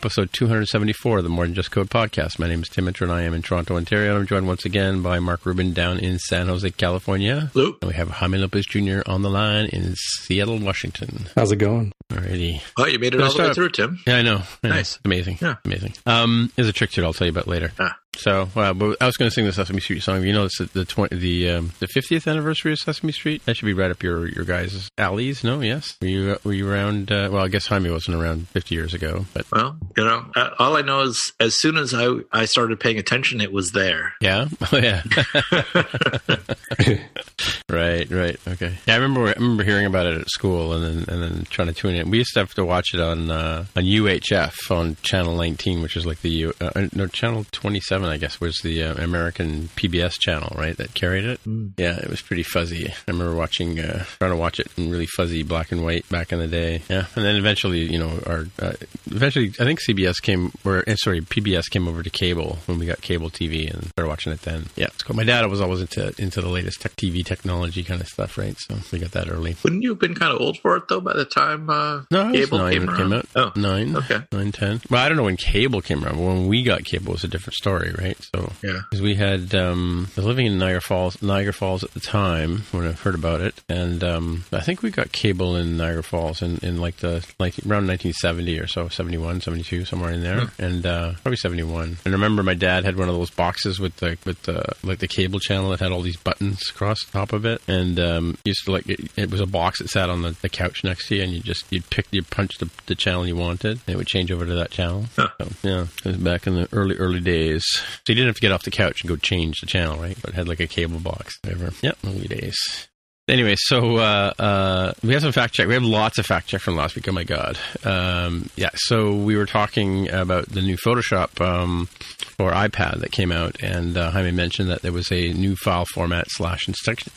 episode 274 of the More Than Just Code podcast. My name is Tim Mitra and I am in Toronto, Ontario. I'm joined once again by Mark Rubin down in San Jose, California. Hello. And we have Jaime Lopez Jr. on the line in Seattle, Washington. How's it going? Alrighty. Oh, you made it Let's all the way through, Tim. Yeah, I know. I. Nice. It's amazing. Yeah. Amazing. Um, there's a trick to it I'll tell you about later. Ah. So, uh, but I was going to sing the Sesame Street song. You know, it's the the, 20, the um, the 50th anniversary of Sesame Street. That should be right up your your guys' alleys. No, yes. Were you were you around? Uh, well, I guess Jaime wasn't around 50 years ago, but Well, you know, uh, all I know is as soon as I I started paying attention, it was there. yeah, oh yeah. right, right, okay. Yeah, I remember I remember hearing about it at school and then and then trying to tune it. We used to have to watch it on uh, on UHF on channel 19, which is like the U- uh, no channel 27, I guess, was the uh, American PBS channel, right? That carried it. Yeah, it was pretty fuzzy. I remember watching uh, trying to watch it in really fuzzy black and white back in the day. Yeah, and then eventually, you know, our uh, eventually I think CBS came or eh, sorry PBS came over to cable when we got cable TV and started watching it then. Yeah, it's cool. My dad was always into into the latest tech TV technology kind of stuff, right? So we got that early. Wouldn't you have been kind of old for it though by the time uh, No, it was cable nine came around? came out. Oh, Nine, okay. nine, ten. Well, I don't know when cable came around. But when we got cable, was a different story, right? So Yeah. because we had um, I was living in Niagara Falls, Niagara Falls at the time when I heard about it, and um, I think we got cable in Niagara Falls in, in like the like around 1970 or so, 71, 72, somewhere in there, and uh, probably 71. And I remember my dad had one of those boxes with the with the like the cable channel that had all these buttons across the top of it, and um, used to like it, it was a box that sat on the, the couch next to you, and you just you'd pick you punch the, the channel you wanted, and it would change over to that channel. Huh. So, yeah, it was back in the early early days. So you didn't have to get off the couch and go change the channel, right? But it had like a cable box, whatever. Yep, early days. Anyway, so uh, uh, we have some fact check. We have lots of fact check from last week. Oh my god! Um, yeah, so we were talking about the new Photoshop um, for iPad that came out, and uh, Jaime mentioned that there was a new file format slash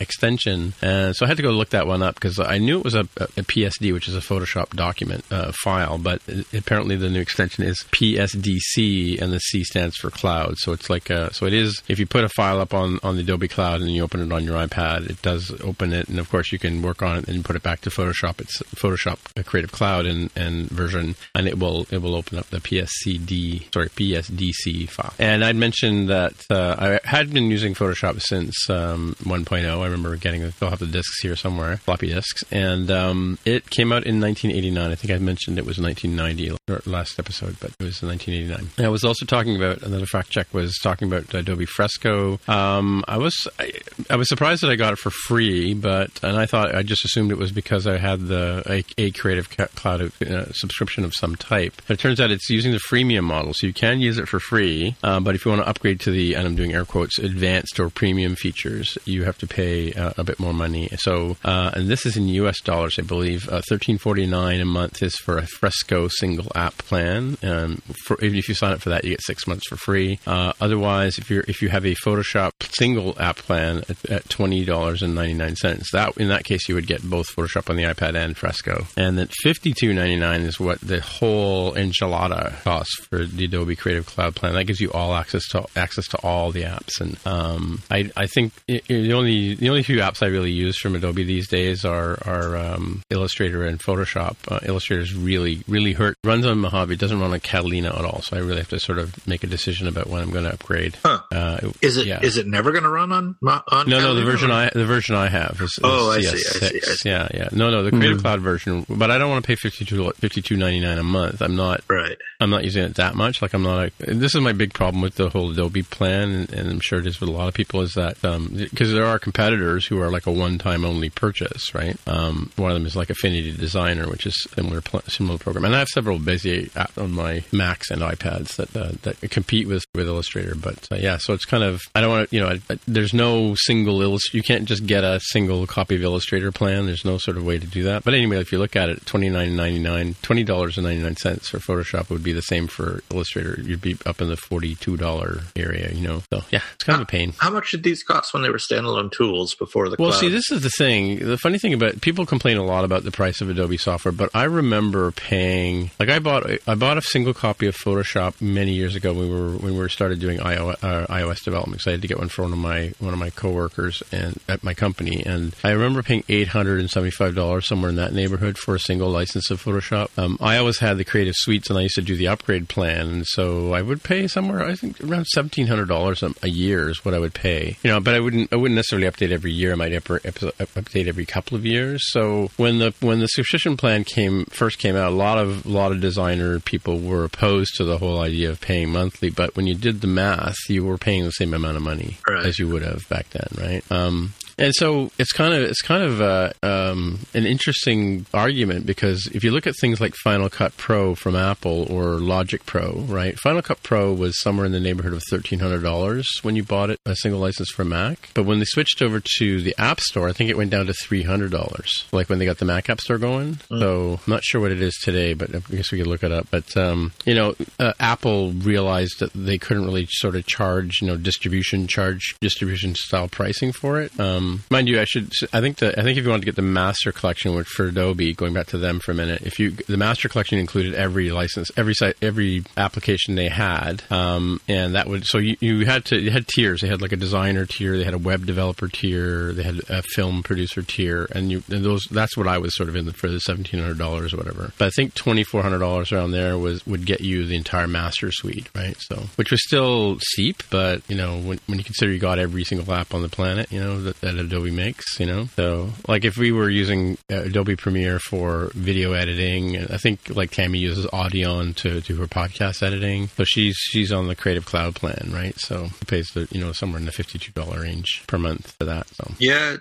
extension, and so I had to go look that one up because I knew it was a, a PSD, which is a Photoshop document uh, file, but apparently the new extension is PSDC, and the C stands for cloud. So it's like a, so it is if you put a file up on on the Adobe Cloud and you open it on your iPad, it does open it, and of course you can work on it and put it back to Photoshop. It's Photoshop uh, Creative Cloud and, and version, and it will it will open up the PSCD sorry PSDC file. And I'd mentioned that uh, I had been using Photoshop since um, 1.0. I remember getting they'll have the discs here somewhere, floppy disks, and um, it came out in 1989. I think I mentioned it was 1990 last episode, but it was 1989. And I was also talking about another fact check was talking about Adobe Fresco. Um, I was I, I was surprised that I got it for free, but and I thought I just assumed it was because I had the a, a Creative Cloud uh, subscription of some type. But it turns out it's using the freemium model, so you can use it for free. Um, but if you want to upgrade to the and I'm doing air quotes advanced or premium features, you have to pay uh, a bit more money. So uh, and this is in U.S. dollars, I believe. Uh, Thirteen forty nine a month is for a Fresco single app plan. Um, for, even if you sign up for that, you get six months for free. Uh, otherwise, if you're if you have a Photoshop single app plan at, at twenty dollars and ninety nine cents, that in that case you would get both Photoshop on the iPad and Fresco. And then fifty two ninety nine is what the whole enchilada costs for the Adobe Creative Cloud plan. That gives you all access to access to all the apps. And um, I I think i- i- the only the only few apps I really use from Adobe these days are are um, Illustrator and Photoshop. Uh, Illustrator's really really hurt runs on Mojave, doesn't run on Catalina at all. So I really have to sort of make a decision about when I'm going to upgrade. Huh. Uh, Is it is yeah. it never going to run on mo- on? No, no, the version or- I the version I have is, is Oh, I see, I CS6. see, I see. Yeah, yeah. No, no, the Creative Cloud version, but I don't want to pay 52 52.99 a month. I'm not right. I'm not using it that much. Like I'm not. A, this is my big problem with the whole Adobe plan, and, and I'm sure it is with a lot of people. Is that because there are competitors who are like a one-time only purchase, right? Um, one of them is like Affinity Designer, which is similar pl- similar program, and I have several Bezier apps on my Macs and iPads that uh, that compete with with Illustrator. But uh, yeah, so it's kind of I don't want to. You know, I, I, there's no single illust. You can't just get a single copy of Illustrator plan. There's no sort of way to do that. But anyway, if you look at it, twenty nine ninety nine, twenty dollars and ninety nine cents for Photoshop would be the same for Illustrator. You'd be up in the forty two dollar area. You know, so yeah, it's kind of a pain. How much did these cost when they were standalone tools before the Well, cloud? see, this is the thing. The funny thing about people complain a lot about the price of Adobe software, but I remember paying like I bought I bought a single copy of Photoshop many years ago when we were when we were started doing iOS, uh, iOS development. I had to get one for one of my one of my coworkers and at my company, and I remember paying eight hundred and seventy five dollars somewhere in that neighborhood for a single license of Photoshop. Um, I always had the Creative Suites, and I used to do the upgrade plan, and so I would pay somewhere I think around seventeen hundred dollars a year is what I would pay. You know, but I wouldn't I wouldn't necessarily update every year. I might update every couple of years. So when the when the subscription plan came first came out, a lot of a lot of designer people were opposed to the whole idea of paying monthly. But when you did the math, you were paying the same amount of money right. as you would have back then, right? Um, and so it's kind of it's kind of uh, um, an interesting argument because if you look at things like Final Cut Pro from Apple or Logic Pro, right? Final Cut Pro was somewhere in the neighborhood of thirteen hundred dollars when you bought it, a single license for Mac. But when they switched over to the App Store, I think it went down to three hundred dollars, like when they got the Mac App Store going. Mm. So I'm not sure what it is today, but I guess we could look it up. But um, you know, uh, Apple realized that they couldn't really sort of charge, you know, distribution charge distribution style pricing for it. Um, um, mind you, I should. I think the. I think if you wanted to get the master collection, which for Adobe, going back to them for a minute, if you the master collection included every license, every site, every application they had, um, and that would. So you, you had to. You had tiers. They had like a designer tier. They had a web developer tier. They had a film producer tier, and you. And those. That's what I was sort of in the, for the seventeen hundred dollars or whatever. But I think twenty four hundred dollars around there was would get you the entire master suite, right? So which was still steep, but you know when when you consider you got every single app on the planet, you know that, that that Adobe makes, you know? So, like, if we were using uh, Adobe Premiere for video editing, I think, like, Tammy uses Audition to do her podcast editing. So she's she's on the Creative Cloud plan, right? So she pays, the, you know, somewhere in the $52 range per month for that. So Yeah,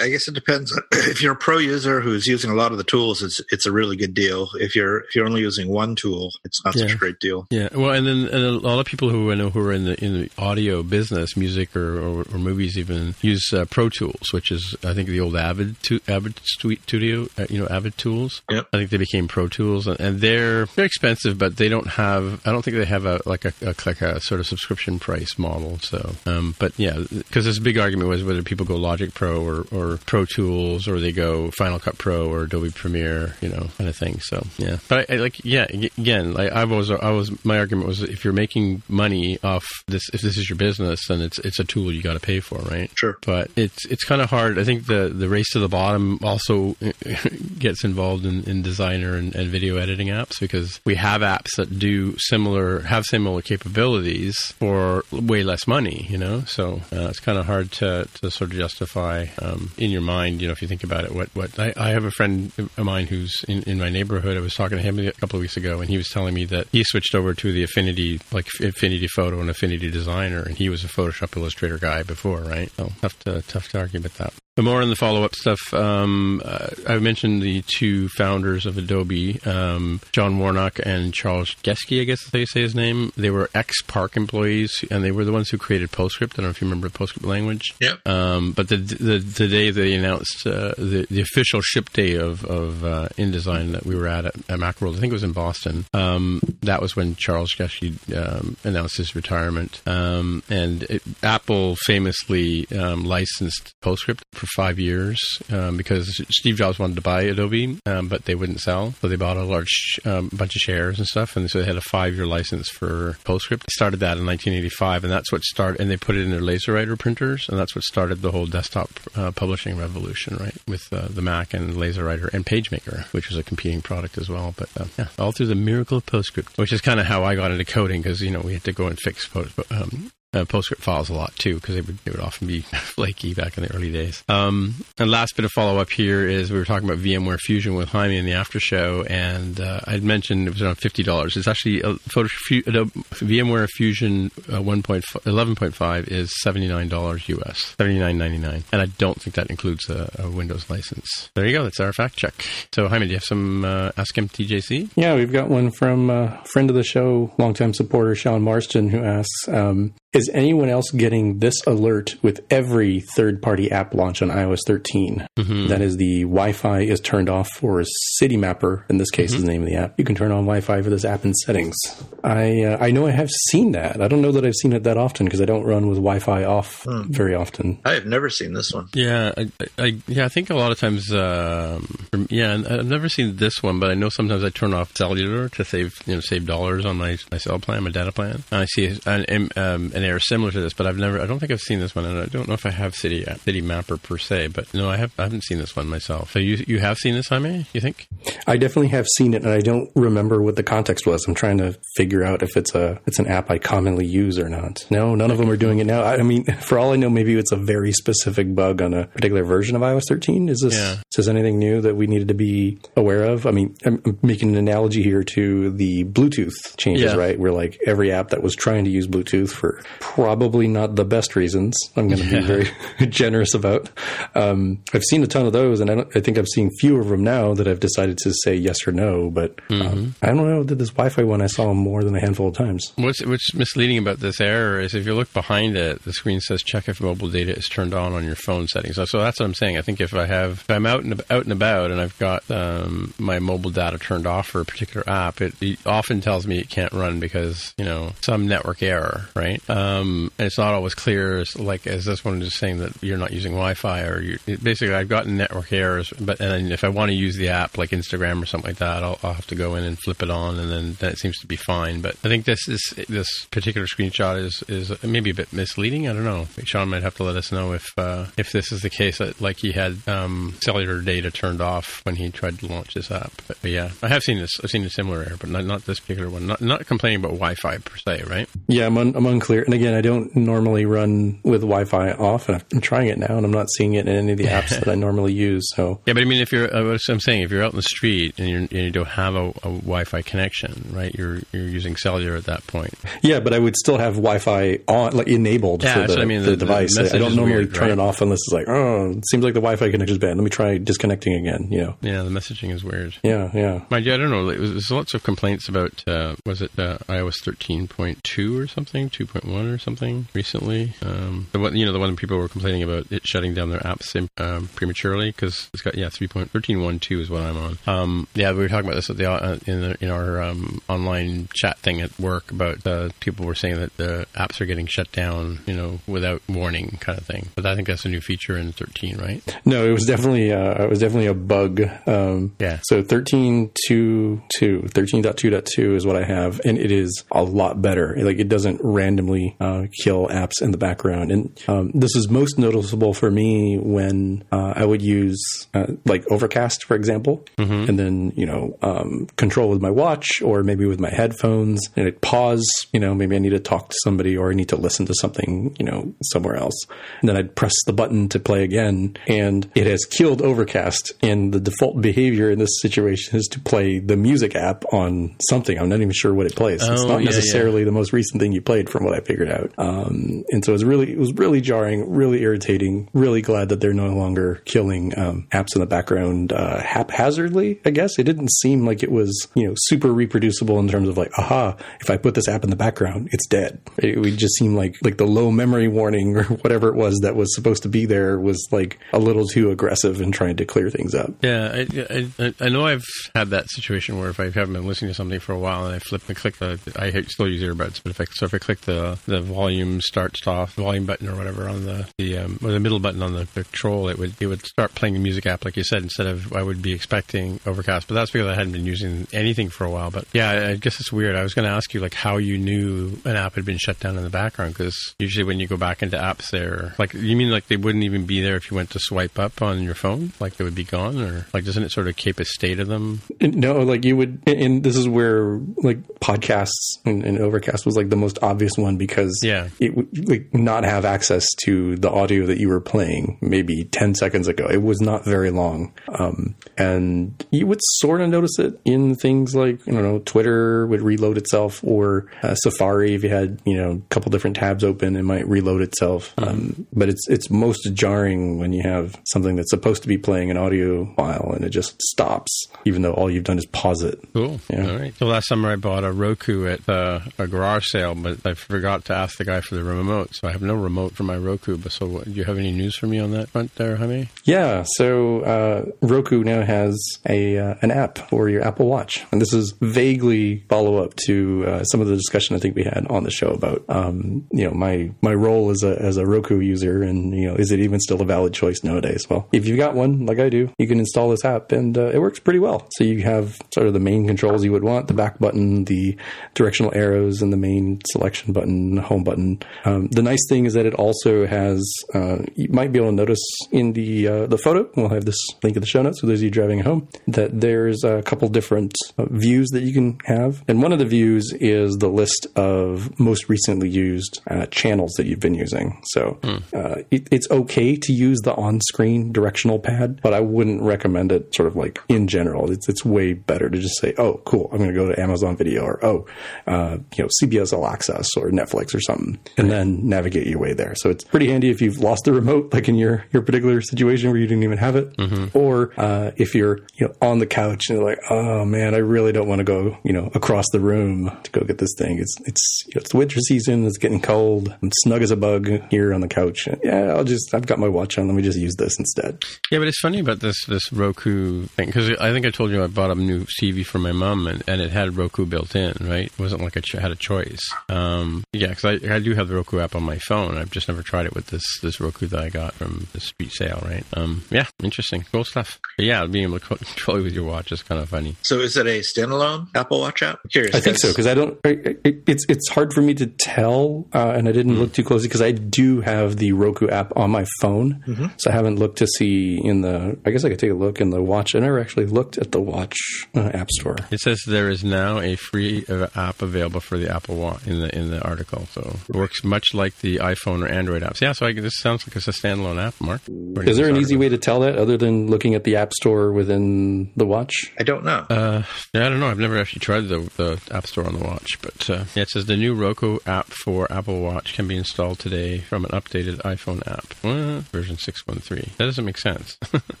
I guess it depends. if you're a pro user who's using a lot of the tools, it's it's a really good deal. If you're if you're only using one tool, it's not yeah. such a great deal. Yeah, well, and then and a lot of people who I know who are in the in the audio business, music or, or, or movies even, use uh, Pro Tools, which is I think the old Avid to, Avid Studio, uh, you know, Avid Tools. Yep. I think they became Pro Tools, and, and, they're they're expensive, but they don't have. I don't think they have a like a, a like a sort of subscription price model. So, um, but yeah, because this big argument was whether people go Logic Pro or, or Pro Tools or they go Final Cut Pro or Adobe Premiere, you know, kind of thing. So yeah, but I, I like yeah, again, like I've always I was my argument was if you're making money off this, if this is your business, then it's it's a tool you got to pay for, right? Sure. But it's it's kind of hard. I think the the race to the bottom also gets involved in, in designer and, and, video editing apps because we have apps that do similar have similar capabilities for way less money. You know, so uh, it's kind of hard to, to sort of justify um, in your mind. You know, if you think about it, what what I, I have a friend of mine who's in, in my neighborhood. I was talking to him a couple of weeks ago, and he was telling me that he switched over to the Affinity like Affinity Photo and Affinity Designer, and he was a Photoshop Illustrator guy before, right? So tough to tough to argue about that. But more on the follow up stuff. Um, uh, I mentioned the two founders of Adobe, um, John Warnock and Charles Geschke, I guess they say his name. They were ex PARC employees, and they were the ones who created PostScript. I don't know if you remember the PostScript language. Yeah. Um, but the, the, the day they announced uh, the the official ship day of of uh, InDesign that we were at at, at Macworld, I think it was in Boston. Um, that was when Charles Geschke um, announced his retirement, um, and it, Apple famously licensed PostScript for five years um, because Steve Jobs wanted to buy Adobe, um, but they wouldn't sell. So they bought a large um, bunch of shares and stuff, and so they had a five-year license for PostScript. Started that in 1985, and that's what started. And they put it in their LaserWriter printers, and that's what started the whole desktop uh, publishing revolution, right? With uh, the Mac and LaserWriter and PageMaker, which was a competing product as well. But uh, yeah, all through the miracle of PostScript, which is kind of how I got into coding because you know we had to go and fix post, um, uh, PostScript files a lot too because they would they would often be flaky back in the early days. Um, and last bit of follow up here is we were talking about VMware Fusion with Jaime in the after show, and uh, I'd mentioned it was around fifty dollars. It's actually a photo, VMware Fusion uh, 11.5 is seventy nine dollars US, seventy nine ninety nine, and I don't think that includes a, a, Windows license. There you go. That's our fact check. So Jaime, do you have some uh, Ask TJC? Yeah, we've got one from a friend of the show, longtime supporter Sean Marston, who asks. Um, is anyone else getting this alert with every third party app launch on iOS 13? Mm-hmm. That is, the Wi Fi is turned off for Citymapper, in this case, mm-hmm. is the name of the app. You can turn on Wi Fi for this app in settings. I uh, I know I have seen that. I don't know that I've seen it that often because I don't run with Wi Fi off mm. very often. I have never seen this one. Yeah, I, I, yeah, I think a lot of times, um, yeah, I've never seen this one, but I know sometimes I turn off cellular to save you know save dollars on my, my cell plan, my data plan. And I see an, um, an error similar to this, but I've never. I don't think I've seen this one, and I don't know if I have City uh, City Mapper per se. But no, I have. I haven't seen this one myself. So you you have seen this, Jaime? You think? I definitely have seen it, and I don't remember what the context was. I'm trying to figure out if it's a it's an app I commonly use or not. No, none of them are doing it now. I, I mean, for all I know, maybe it's a very specific bug on a particular version of iOS 13. Is this yeah. is this anything new that we needed to be aware of? I mean, I'm making an analogy here to the Bluetooth changes, yeah. right? Where like every app that was trying to use Bluetooth for probably not the best reasons. I'm going to yeah. be very generous about. Um, I've seen a ton of those, and I, I, think I'm seeing fewer of them now that I've decided to say yes or no. But um, mm-hmm. um, I don't know. Did this Wi-Fi one I saw more than a handful of times. What's what's misleading about this error is if you look behind it, the screen says check if mobile data is turned on on your phone settings. So, so that's what I'm saying. I think if I have if I'm out and out and about and I've got um, my mobile data turned off for a particular app, it, it, often tells me it can't run because you know some network error, right? Um, and it's not always clear, as, like as this one is saying that you're not using Wi-Fi or you, basically I've gotten network errors, but and if I want to use the app like Instagram or something like that, I'll, I'll have to go in and flip it on, and then, it seems to be fine. But I think this is this particular screenshot is is maybe a bit misleading. I don't know. Sean might have to let us know if uh, if this is the case that like he had um, cellular data turned off when he tried to launch this app. But, but, yeah, I have seen this. I've seen a similar error, but not, not this particular one. Not not complaining about Wi-Fi per se, right? Yeah, I'm, un, I'm unclear. And again, I don't normally run with Wi-Fi off, and I'm trying it now, and I'm not seeing it in any of the apps that I normally use. So yeah, but I mean, if you're, uh, I'm saying, if you're out in the street and, and you don't have a, a, Wi-Fi connection, right? You're you're using cellular at that point. Yeah, but I would still have Wi-Fi on, like enabled yeah, for the, I mean, the, the device. The I don't normally weird, turn right? it off unless it's like, oh, it seems like the Wi-Fi connection is bad. Let me try disconnecting again. You know. Yeah, the messaging is weird. Yeah, yeah. Mind you, I don't know. There's lots of complaints about uh, was it uh, iOS 13.2 or something, 2.1 or something recently. Um, the one, you know, the one people were complaining about it shutting down their apps um, prematurely because it's got yeah 3.13.1.2 is what I'm on. Um, yeah, we were talking about this at the uh, in the, in our um, online chat thing at work about uh, people were saying that the apps are getting shut down, you know, without warning, kind of thing. But I think that's a new feature in 13, right? No, it was definitely uh, it was definitely a bug. Um, yeah. So 13.2.2, 13.2.2 is what I have, and it is a lot better. Like it doesn't randomly uh, kill apps in the background, and um, this is most noticeable for me when uh, I would use uh, like Overcast, for example, mm-hmm. and then you know um, control with my watch or maybe with my headphones, and it pause. You know, maybe I need to talk to somebody or I need to listen to something. You know, somewhere else, and then I'd press the button to play again, and it has killed Overcast. And the default behavior in this situation is to play the music app on something. I'm not even sure what it plays. Oh, it's not yeah, necessarily yeah. the most recent thing you played, from what I figured out. Um, and so it was really, it was really jarring, really irritating. Really glad that they're no longer killing um, apps in the background uh, haphazardly. I guess it didn't seem like it was, you know, super reproducible in terms of like, aha, if I put this app in the background, it's dead. It would just seem like like the low memory warning or whatever it was that was supposed to be there was like a little too aggressive in trying to clear things up. Yeah, I, I, I know I've had that situation where if I haven't been listening to something for a while and I flip and click the, I still use earbuds, but if I so if I click the the volume start stop volume button or whatever on the the um, or the middle button on the, control, it would it would start playing the music app like you said instead of I would be expecting Overcast. But that's because I hadn't been using anything for a while. But yeah, I guess it's weird. I was going to ask you like how you knew an app had been shut down in the background because usually when you go back into apps, there like you mean like they wouldn't even be there if you went to swipe up on your phone, like they would be gone, or like doesn't it sort of keep a state of them? No, like you would, and this is where like podcasts and, and Overcast was like the most obvious one because yeah, it would like not have access to the audio that you were playing maybe ten seconds ago. It was not very long, um, and you would sort of notice it in things like you know Twitter would reload itself or uh, Safari if you had you know a couple different tabs open, it might reload itself. Mm-hmm. Um, but it's it's most jarring when you have something that's supposed to be playing an audio file and it just stops, even though all you've done is pause it. Cool. Yeah. All right. The last summer I bought a Roku at uh, a garage sale, but I forgot to ask the guy for the remote, so I have no remote for my Roku. But so, what, do you have any news for me on that front, there, Jaime? Yeah. So uh, Roku now has a uh, an app for your Apple Watch, and this is vaguely follow up to uh, some of the discussion I think we had on the show about um, you know my my role as a as a Roku user, and you know is it even still a valid choice nowadays? Well, if you've got one like I do, you can install this app, and uh, it works pretty well. So you have sort of the main controls you would want: the back button, the directional arrows, and the main selection button button, home button. Um, the nice thing is that it also has. Uh, you might be able to notice in the uh, the photo. We'll have this link in the show notes for those of you driving home. That there's a couple different uh, views that you can have, and one of the views is the list of most recently used uh, channels that you've been using. So mm. it, it's okay to use the on-screen directional pad, but I wouldn't recommend it. Sort of like in general, it's it's way better to just say, "Oh, cool, I'm going to go to Amazon Video," or "Oh, uh, you know, CBS All Access or Netflix or something," and then navigate your way there. So it's pretty handy if you've lost the remote, like in your your particular situation where you didn't even have it, mm-hmm. or uh, if you're you know on the couch and you're like, "Oh man, I really don't want to go you know across the room to go get this thing." It's it's you know, it's winter season. It's getting cold. I'm snug as a bug here on the couch. Yeah, I'll just I've got my watch on. Let me just use this instead. Yeah, but it's funny about this this Roku thing because I think I told you I bought a new TV for my mom and, and it had Roku built in. Right, it wasn't like I ch- had a choice. Um, yeah, because I, I do have the Roku app on my phone. I've just never tried it with this this Roku that I got from the street sale. Right. Um, yeah, interesting, cool stuff. But yeah, being able to control it with your watch is kind of funny. So is it a standalone Apple Watch app? I'm curious. I think so because I don't. It, it's it's hard for me to tell, uh, and I didn't mm. look too closely because I do have the Roku app on my phone, mm-hmm. so I haven't looked to see in the. I guess I could take a look in the watch. I never actually looked at the watch uh, app store. It says there is now a free uh, app available for the Apple Watch in the in the article. So it works much like the iPhone or Android apps. Yeah, so I, this sounds like it's a standalone app. Mark, is there an easy way to tell that other than looking at the App Store within the watch? I don't know. Uh, yeah, I don't know. I've never actually tried the, the App Store on the watch, but uh, yeah, it says the new Roku app for Apple Watch can be installed today from an updated iPhone app, well, version six one three. That doesn't make sense.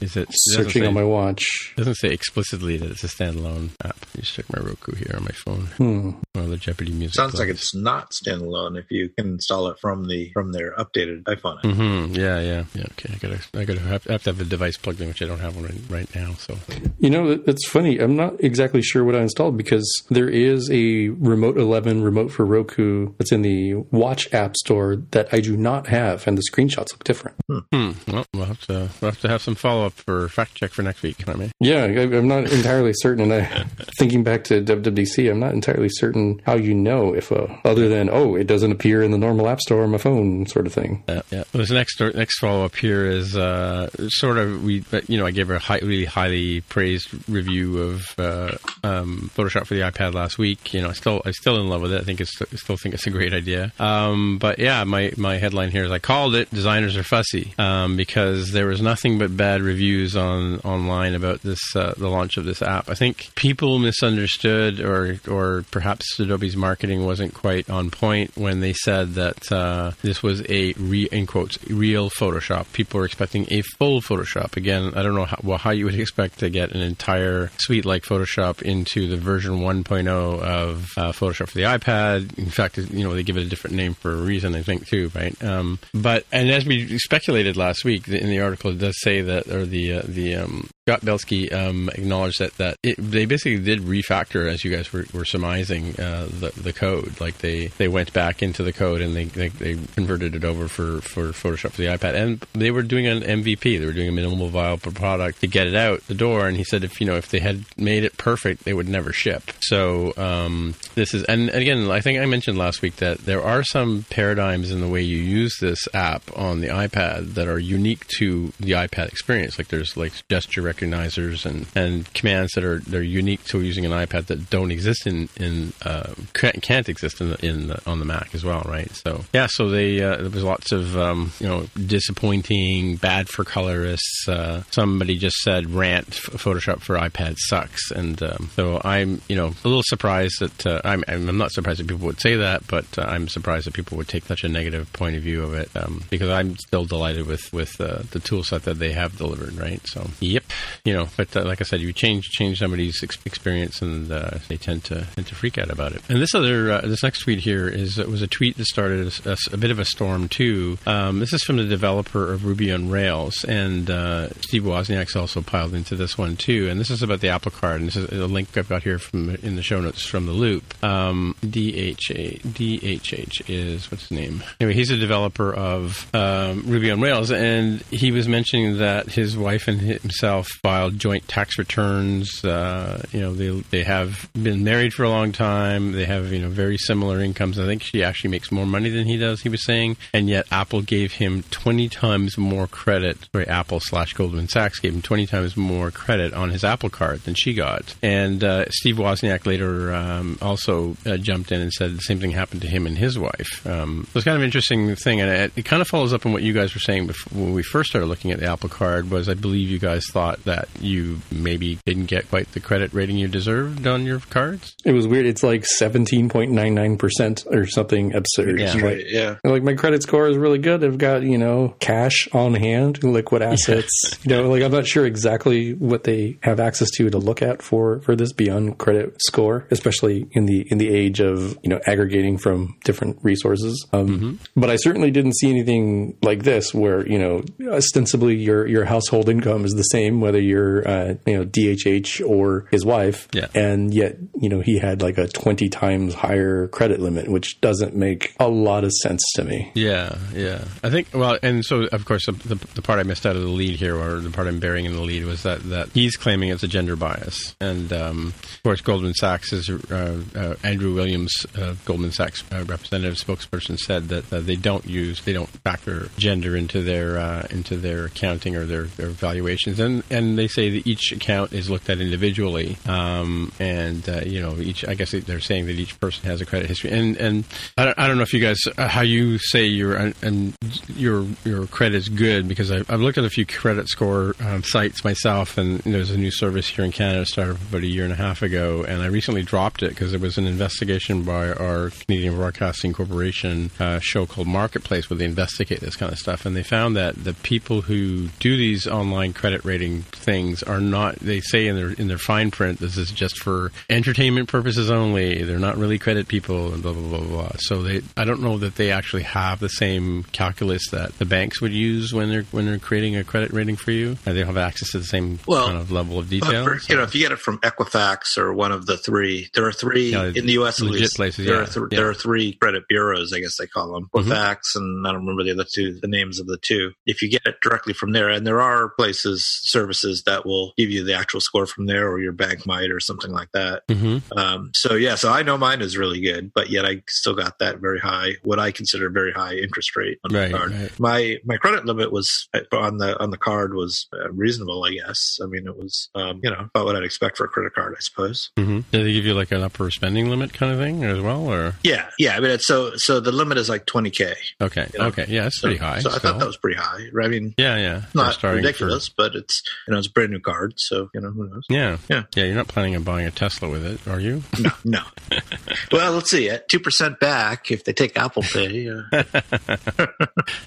is it? it Searching say, on my watch. It doesn't say explicitly that it's a standalone app. You just check my Roku here on my phone. Hmm. Well, the Jeopardy music. Sounds plays. like it's not standalone if you can install it from the from their updated iPhone. Mm-hmm. Yeah, yeah, yeah. Okay, I gotta, I gotta have, have, to have a device plugged in, which I don't have one right, right now. So, you know, it's funny. I'm not exactly sure what I installed because there is a Remote 11 remote for Roku that's in the Watch App Store that I do not have, and the screenshots look different. Hmm. hmm. Well, we'll have to we'll have to have some follow up for fact check for next week. I mean, yeah, I, am not entirely certain. And I, thinking back to WWDC, I'm not entirely certain how you know if uh, other than oh, it doesn't appear in the normal App Store on my phone, sort of thing. Yeah, yeah. Well, this next next follow up here is uh, sort of we you know I gave a high, really highly praised review of uh, um, Photoshop for the iPad last week. You know, I still I'm still in love with it. I think it's I still think it's a great idea. Um, but yeah, my my headline here is I called it designers are fussy um, because there was nothing but bad reviews on online about this uh, the launch of this app. I think people misunderstood or or perhaps Adobe's marketing wasn't quite on point when they said that uh, this was a re, in quotes real Photoshop. People were expecting a full Photoshop. Again, I don't know how, well, how you would expect to get an entire suite like Photoshop into the version 1.0 of uh, Photoshop for the iPad. In fact, you know they give it a different name for a reason, I think too, right? Um, but and as we speculated last week in the article, it does say that or the uh, the um, Scott Belsky um, acknowledged that that it, they basically did refactor, as you guys were, were surmising, uh, the the code. Like they, they went back into the code and they, they, they converted it over for, for Photoshop for the iPad, and they were doing an MVP. They were doing a minimal viable product to get it out the door. And he said, if you know, if they had made it perfect, they would never ship. So um, this is, and again, I think I mentioned last week that there are some paradigms in the way you use this app on the iPad that are unique to the iPad experience. Like there's like gesture recognizers and, and commands that are they're unique to using an iPad that don't exist in in uh, can't exist in, the, in the, on the Mac as well, right? So yeah, so they uh, there was lots of um, you know disappointing, bad for colorists. Uh, somebody just said rant Photoshop for iPad sucks, and um, so I'm you know a little surprised that uh, I'm I'm not surprised that people would say that, but uh, I'm surprised that people would take such a negative point of view of it um, because I'm still delighted with with uh, the tool set that they have delivered, right? So yep you know, but uh, like I said, you change change somebody's ex- experience, and uh, they tend to tend to freak out about it. And this other uh, this next tweet here is was a tweet that started a, a, a bit of a storm too. Um, this is from the developer of Ruby on Rails, and uh, Steve Wozniak's also piled into this one too. And this is about the Apple Card, and this is a link I've got here from in the show notes from the Loop. Um, DHA DHH is what's his name? Anyway, he's a developer of um, Ruby on Rails, and he was mentioning that his wife and himself filed joint tax returns. Uh, you know, they they have been married for a long time. They have you know very similar incomes. I think she actually makes more money than he does. He was saying, and yet Apple gave him twenty times more credit. Sorry, Apple slash Goldman Sachs gave him twenty times more credit on his Apple card than she got. And uh, Steve Wozniak later um, also uh, jumped in and said the same thing happened to him and his wife. Um, it was kind of interesting thing, and it, it kind of follows up on what you guys were saying before, when we first started looking at the Apple Card. Was I believe you guys thought that you maybe didn't get quite the credit rating you deserved on your cards? It was weird. It's like seventeen point nine nine percent or something absurd. Yeah, right. Yeah. Like my credit score is really good. I've got you know cash on hand, liquid assets. Yeah. You know, like I'm not sure exactly what they have access to to look at for for this beyond credit score, especially in the in the age of you know aggregating from different resources. Um, mm-hmm. But I certainly didn't see anything like this where you know ostensibly your your household income is the same whether you're uh, you know DHH or his wife, yeah. and yet you know he had like a twenty times higher credit limit, which doesn't make a lot of sense to me. Yeah, yeah. I think well, and so of course the, the part I missed out of the lead here, or the part I'm bearing in the lead, was that that he's claiming it's a gender bias, and um, of course Goldman Sachs is uh, uh, Andrew Williams, uh, Goldman Sachs uh, representative spokesperson, said that they don't use they don't factor gender into their uh, into their accounting or their, their valuations, and and they say that each account is looked at individually, um, and uh, you know each I guess they're saying that each person has a credit history, and and I don't, I don't know if you guys how you say your and your your credit is good because I, have looked at a few credit score um, sites myself, and there's a new service here in Canada started about a year and a half ago, and I recently dropped it because there was an investigation by our Canadian Broadcasting Corporation uh, show called Marketplace where they investigate this kind of stuff, and they found that the people who do these online credit rating things are not. They say in their in their fine print, this is just for entertainment purposes only. They're not really credit people, and blah blah blah blah. So they, I don't know that they actually have the same calculus that the banks would use when they're when they're creating a credit rating for you. And they don't have access to the same well, kind of level of detail. For, you know, if you get it from Equifax or one of the three, there are three yeah, in the U.S. at least. Places, there yeah, are th- yeah. there are three credit bureaus, I guess they call them, mm-hmm. Equifax, mm-hmm. and I don't remember the other two, the names of the two. If you get it directly from there, and there are places, services that will give you the actual score from there, or your bank might, or something like that. Mm-hmm. Um, so yeah, so I know mine is really good, but yet I still got that very high, what I consider very high interest rate on right, the card. Right. My my credit limit was on the on the card was uh, reasonable, I guess. I mean, it was um, you know about what I'd expect for a credit card, I suppose. Mm-hmm. Did they give you like an upper spending limit kind of thing as well, or yeah, yeah. I mean, it's so so the limit is like twenty k. Okay, you know? okay, yeah, that's so, pretty high. So still. I thought that was pretty high. I mean, yeah, yeah, not ridiculous, for... but it's you know it's a brand new card, so you know who knows. Yeah, yeah, yeah. You're not planning on buying a Tesla with it, are you? No, no. well, let's see. At two percent back, if they take Apple Pay. Uh... yeah,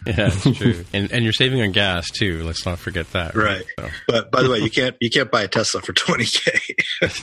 that's true. and and you're saving on gas too. Let's not forget that. Right. right. So. But by the way, you can't you can't buy a Tesla for twenty k.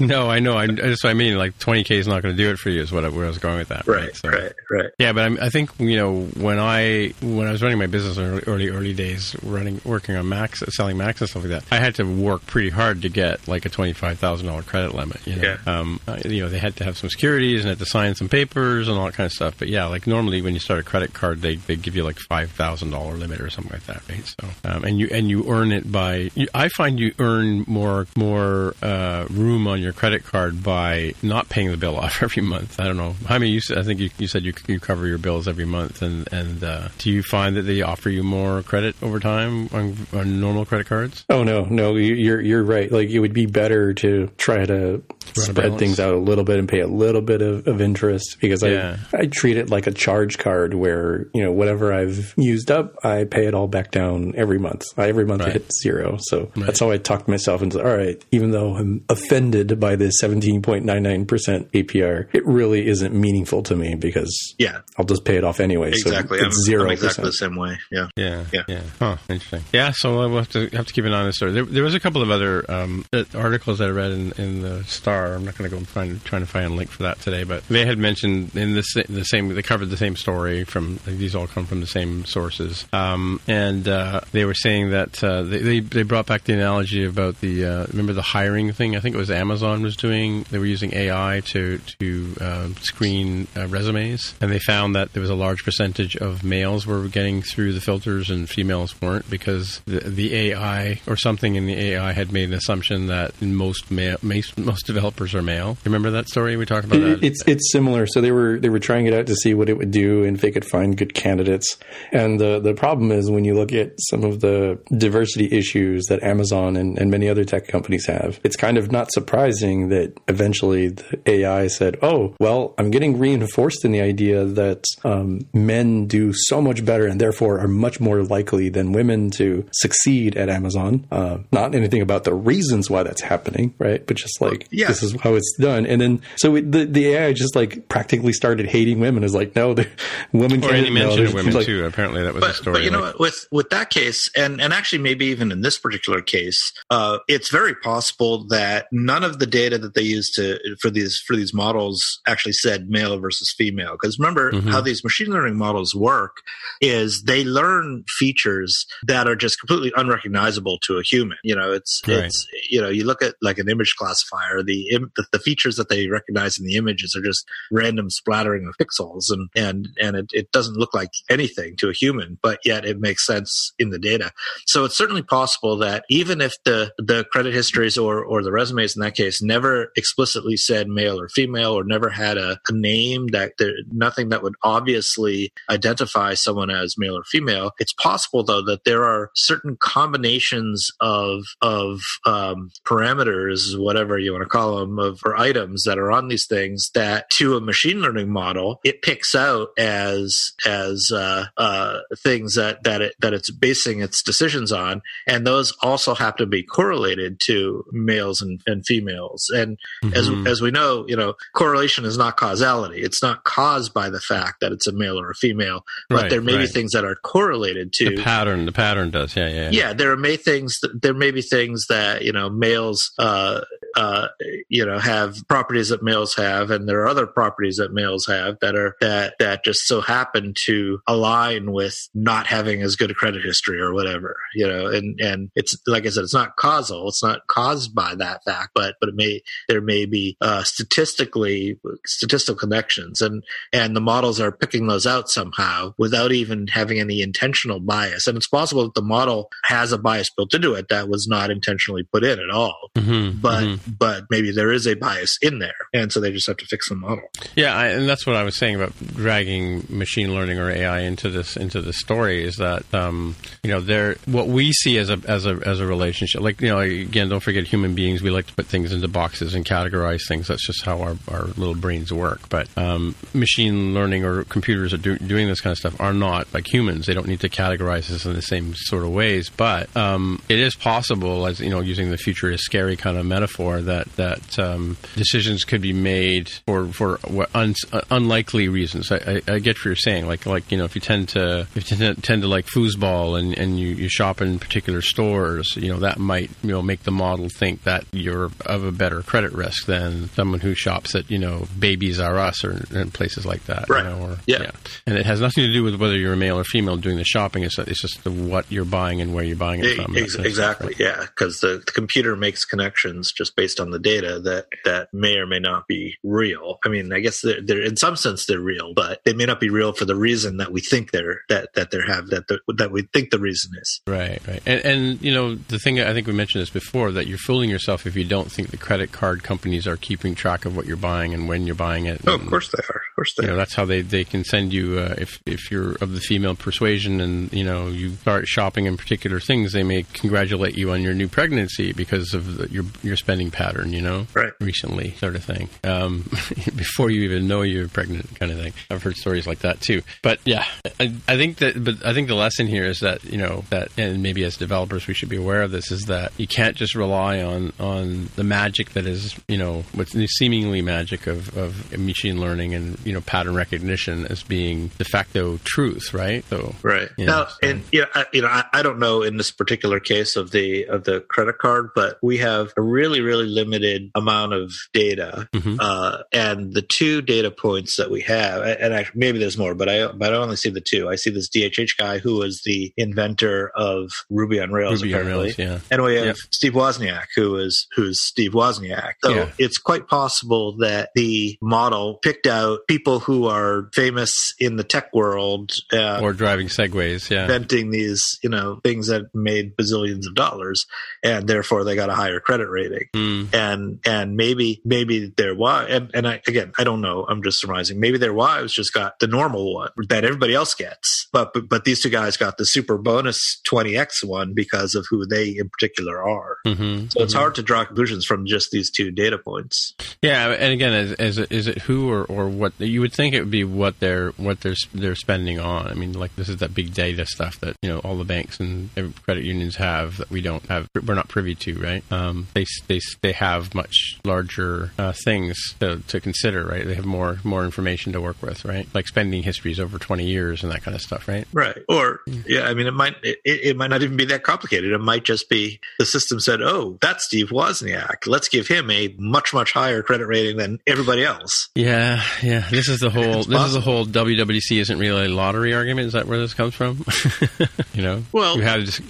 no, I know. I, that's what I mean. Like twenty k is not going to do it for you. Is what I, where I was going with that. Right. Right. So, right, right. Yeah, but I'm, i think you know when I when I was running my business in early early days, running working on Macs, selling Macs and stuff like that, I had to work pretty hard to get like a twenty five thousand dollar credit limit. You know, yeah. um, you know they had to have some securities and had to sign some papers and all that kind of stuff. But yeah, like normally when you start a credit card, they they give you like five thousand dollar limit or something like that, right? So um, and you and you earn it by. You, I find you earn more more uh, room on your credit card by not paying the bill off every month. I don't know. I mean, you I think you, you said you, you cover your bills every month, and and uh, do you find that they offer you more credit over time on, on normal credit cards? Oh no, no, you're you're right. Like it would be better to try to spread things out a little bit and pay a little bit of, of interest because yeah. I I treat it like a charge card where you know whatever I've used up, I pay it all back down every month. I, every month right. I hit zero, so right. that's how I talked myself into all right. Even though I'm offended by this 17.99 percent APR, it really isn't meaningful to me because yeah, I'll just pay it off anyway. Exactly, so it's zero. exactly the same way. Yeah, yeah, yeah, yeah. Huh, interesting. Yeah, so we'll have to have to keep an eye on this story. There, there was a couple of other um, articles that I read in, in the Star I'm not going to go and find trying to find a link for that today, but they had mentioned in the same. They covered the same story from these all come from the same sources, um, and uh, they were saying that uh, they, they, brought back the analogy about the uh, remember the hiring thing. I think it was Amazon was doing. They were using AI to to uh, screen uh, resumes, and they found that there was a large percentage of males were getting through the filters and females weren't because the, the AI or something in the AI had made an assumption that most male most, most developers are male. Remember that story we talked about? It, that? It's it's similar. So they were they were trying it out to see what it would do and if they could find good candidates. And the the problem is when you look at some of the diversity issues that Amazon and, and many other tech companies have, it's kind of not surprising that eventually the AI said, "Oh, well, I'm getting reinforced in the idea that um, men do so much better and therefore are much more likely than women to succeed at Amazon." Uh, not anything about the reasons why that's happening, right? But just like Yeah. This is how it's done. And then so it, the the AI just like practically started hating women. Is like, no, the women or can't. any mention there's- of women like, too. Apparently, that was a story. but you know like- what with with that case and and actually maybe even in this particular case uh, it's very possible that none of the data that they used to for these for these models actually said male versus female because remember Mhm. how these machine learning models work is they learn features that are just completely unrecognizable to a human you know it's Right. it's you know you look at like an image classifier the, im- the the features that they recognize in the images are just random splattering of pixels and and and it, it doesn't look like anything to a human but yet it makes sense in the data. So it's certainly possible that even if the the credit histories or or the resumes in that case never explicitly said male or female or never had a, a name that there nothing that would obviously identify someone as male or female it's possible though that there are certain combinations of of um, parameters whatever you want to call them of or items that are on these things that to a machine learning model it picks out as as uh, uh, things that that it that it's basing its decisions on. And those also have to be correlated to males and, and females. And Mhm. as as we know you know correlation is not causality. It's not caused by the fact that it's a male or a female but Right, there may be things that are correlated to the pattern, the pattern does. Yeah, yeah, yeah there may things there may be things that you know males uh uh you know have properties that males have and there are other properties that males have that are that that just so happen to align with not having as good a credit history or whatever you know and and it's like i said it's not causal it's not caused by that fact but but it may there may be uh statistically statistical connections and and the models are picking those out somehow without even having any intentional bias. And it's possible that the model has a bias built into it that was not intentionally put in at all. Mhm, But mhm. but maybe there is a bias in there, and so they just have to fix the model. Yeah, I, and that's what I was saying about dragging machine learning or AI into this into the story is that um, you know they're what we see as a as a as a relationship. Like you know, again, don't forget human beings. We like to put things into boxes and categorize things. That's just how our, our little brains work. But um, machine learning or computers are do, doing this kind of stuff are not like humans. They don't need to categorize this in the same sort of ways. But um, it is possible, as you know, using the future is scary kind of metaphor, that that um, decisions could be made for for un, uh, unlikely reasons. I, I, I get what you're saying. Like like you know, if you tend to if you tend, tend to like foosball and and you, you shop in particular stores, you know that might you know make the model think that you're of a better credit risk than someone who shops at you know Babies R Us or and places like that. Right. You know, or, Yeah. And it has nothing to do with whether you're a male or female doing the shopping. It's it's just the, what you're buying and where you're buying it from. Ex- exactly, yeah, because the, the computer makes connections just based on the data that that may or may not be real. I mean, I guess they're, they're in some sense they're real, but they may not be real for the reason that we think they're that that they have that the, that we think the reason is. Right, right. And, and, you know, the thing, I think we mentioned this before, that you're fooling yourself if you don't think the credit card companies are keeping track of what you're buying and when you're buying it. Oh, of course they are. Of course they You know, are. that's how they, they can send you, uh, if, if you're of the female persuasion and, you know, you start shopping in particular things, they may congratulate you on your new pregnancy because of the, your, your spending pattern, you know? Right. Recently, sort of thing. Um, before you even know you're pregnant, kind of thing. I've heard stories like that too. But yeah, I, I think that, but I think the lesson here is that, you know, that, and maybe as developers we should be aware of this, is that you can't just rely on, on the magic that is, you know, what's the seemingly magic of, of machine learning and you know pattern recognition as being de facto truth, right? So right Yeah, now, so- and you know, I, you know, I, I don't know in this particular case of the of the credit card, but we have a really really limited amount of data, Mhm. uh, and the two data points that we have, and I, maybe there's more, but I but I only see the two. I see this DHH guy who was the inventor of Ruby on Rails, Ruby on apparently. Rails, yeah. And we have Yep. Steve Wozniak, who is who's Steve Wozniak. So Yeah. it's quite possible that the model picked out people who are famous in the tech world, uh, Or driving segways, yeah. inventing these, you know, things that made bazillions of dollars, and therefore they got a higher credit rating. Mm, And and maybe maybe their wife and, and I again I don't know I'm just surmising maybe their wives just got the normal one that everybody else gets but but, but these two guys got the super bonus 20x one because of who they in particular are mhm, so it's mhm. hard to draw conclusions from just these two data points. Yeah, and again, is, is it is it who or, or what? You would think it would be what they're what they're they're spending on. I mean, like this is that big data stuff that you know all the banks and credit unions have that we don't have. We're not privy to, right? Um, they they they have much larger uh, things to, to consider, right? They have more more information to work with, right? Like spending histories over twenty years and that kind of stuff, right? Right. Or yeah, I mean, it might it, it might not even be that complicated. It might just be the system said, "Oh, that's Steve Wozniak. Let's give him a much much higher credit rating than everybody else." Yeah, yeah. This is the whole. This is the whole WWDC isn't really a lottery argument. Is that where this comes from? you know, Well, you had to just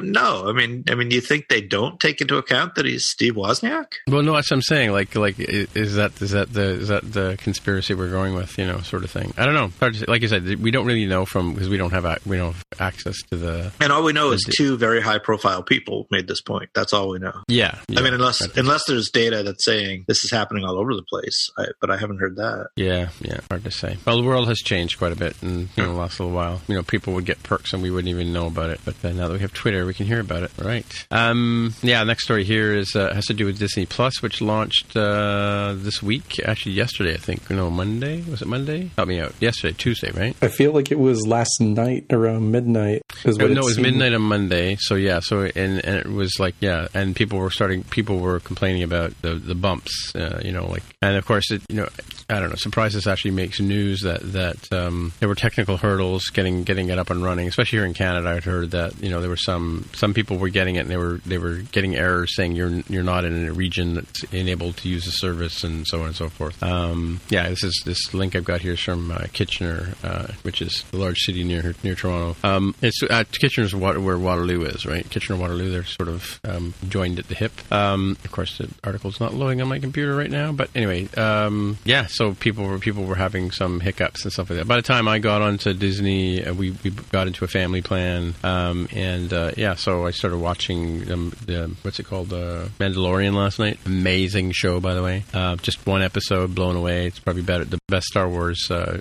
no, I mean, I mean, you think they don't take into account that he's Steve Wozniak? Well, no, that's what I'm saying. Like, like, is that is that the is that the conspiracy we're going with? You know, sort of thing. I don't know. Hard to say. Like you said, we don't really know from because we don't have we don't have access to the. And all we know is Indeed. two very high profile people made this point. That's all we know. Yeah, I mean, unless Right. unless there's data that's saying this is happening all over the place, I, but I haven't heard that. yeah, yeah. Hard to say. Well, the world has changed quite a bit in you know, the last little while. You know, people would get perks and we wouldn't even know about it. But uh, now that we have Twitter, we can hear about it. All right. Um, yeah. Next story here is uh, has to do with Disney Plus, which launched uh, this week. Actually, yesterday, I think. No, Monday. Was it Monday? Help me out. Yesterday, Tuesday, right? I feel like it was last night around midnight. Is No, what no, it was midnight on Monday. So yeah, so and, and it was like yeah, and people were starting. People were complaining about the the bumps. Uh, you know, like and of course it. You know, I don't know. Surprised this actually makes news that that um, there were technical hurdles getting getting it up and running. Especially here in Canada, I'd heard that you know there were some some people were getting it and they were they were getting errors saying you're you're not in a region that's enabled to use the service and so on and so forth. Um, yeah, this is this link I've got here is from uh, Kitchener, uh, which is a large city near near Toronto. Um, it's uh, Kitchener's where Waterloo is, right? Kitchener Waterloo. They're sort of um, joined at the hip. Um, of course, the article's not loading on my computer right now, but anyway, um, yeah. So people were people were having some hiccups and stuff like that. By the time I got onto Disney, uh, we we got into a family plan, um, and uh, yeah, so I started watching um, the what's it called, uh, Mandalorian last night. Amazing show, by the way. Uh, just one episode, blown away. It's probably better, the best Star Wars uh,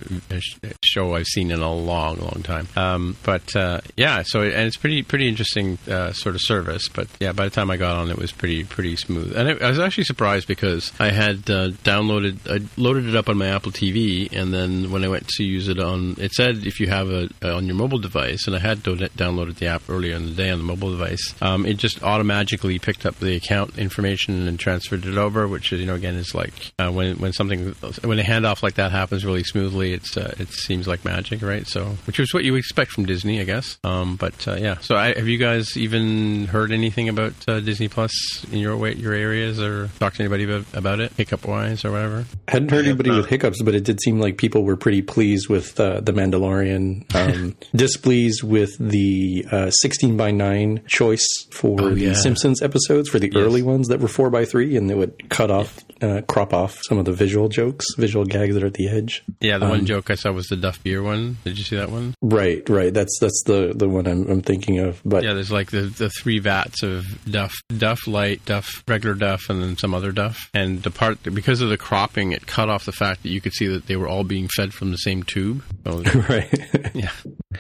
show I've seen in a long, long time. Um, but yeah, so and it's pretty pretty interesting sort of service. But yeah, by the time I got on, it was pretty pretty smooth. And I, I was actually surprised because I had downloaded, I loaded it up on my Apple TV, and then when I went to use it on, it said if you have it on your mobile device, and I had do- downloaded the app earlier in the day on the mobile device, um, it just automatically picked up the account information and transferred it over, which is you know again is like uh, when when something when a handoff like that happens really smoothly, it's uh, it seems like magic, right? So which is what you expect from Disney, I guess. Um, but uh, yeah, so I, have you guys even heard anything about uh, Disney Plus in your your areas, or talked to anybody about, about it, hiccup wise or whatever? Hadn't heard Anybody with hiccups, but it did seem like people were pretty pleased with uh, the Mandalorian. Um, displeased with the uh, 16 by 9 choice for Oh, the yeah. Simpsons episodes, for the Yes. early ones that were 4 by 3 and they would cut off, uh, crop off some of the visual jokes, visual gags that are at the edge. Yeah, the Um, one joke I saw was the Duff beer one. Did you see that one? Right, right. That's that's the, the one I'm, I'm thinking of. But Yeah, there's like the, the three vats of Duff, Duff Light, Duff regular Duff, and then some other Duff. And the part because of the cropping, it cut off the fact that you could see that they were all being fed from the same tube. So, right. yeah,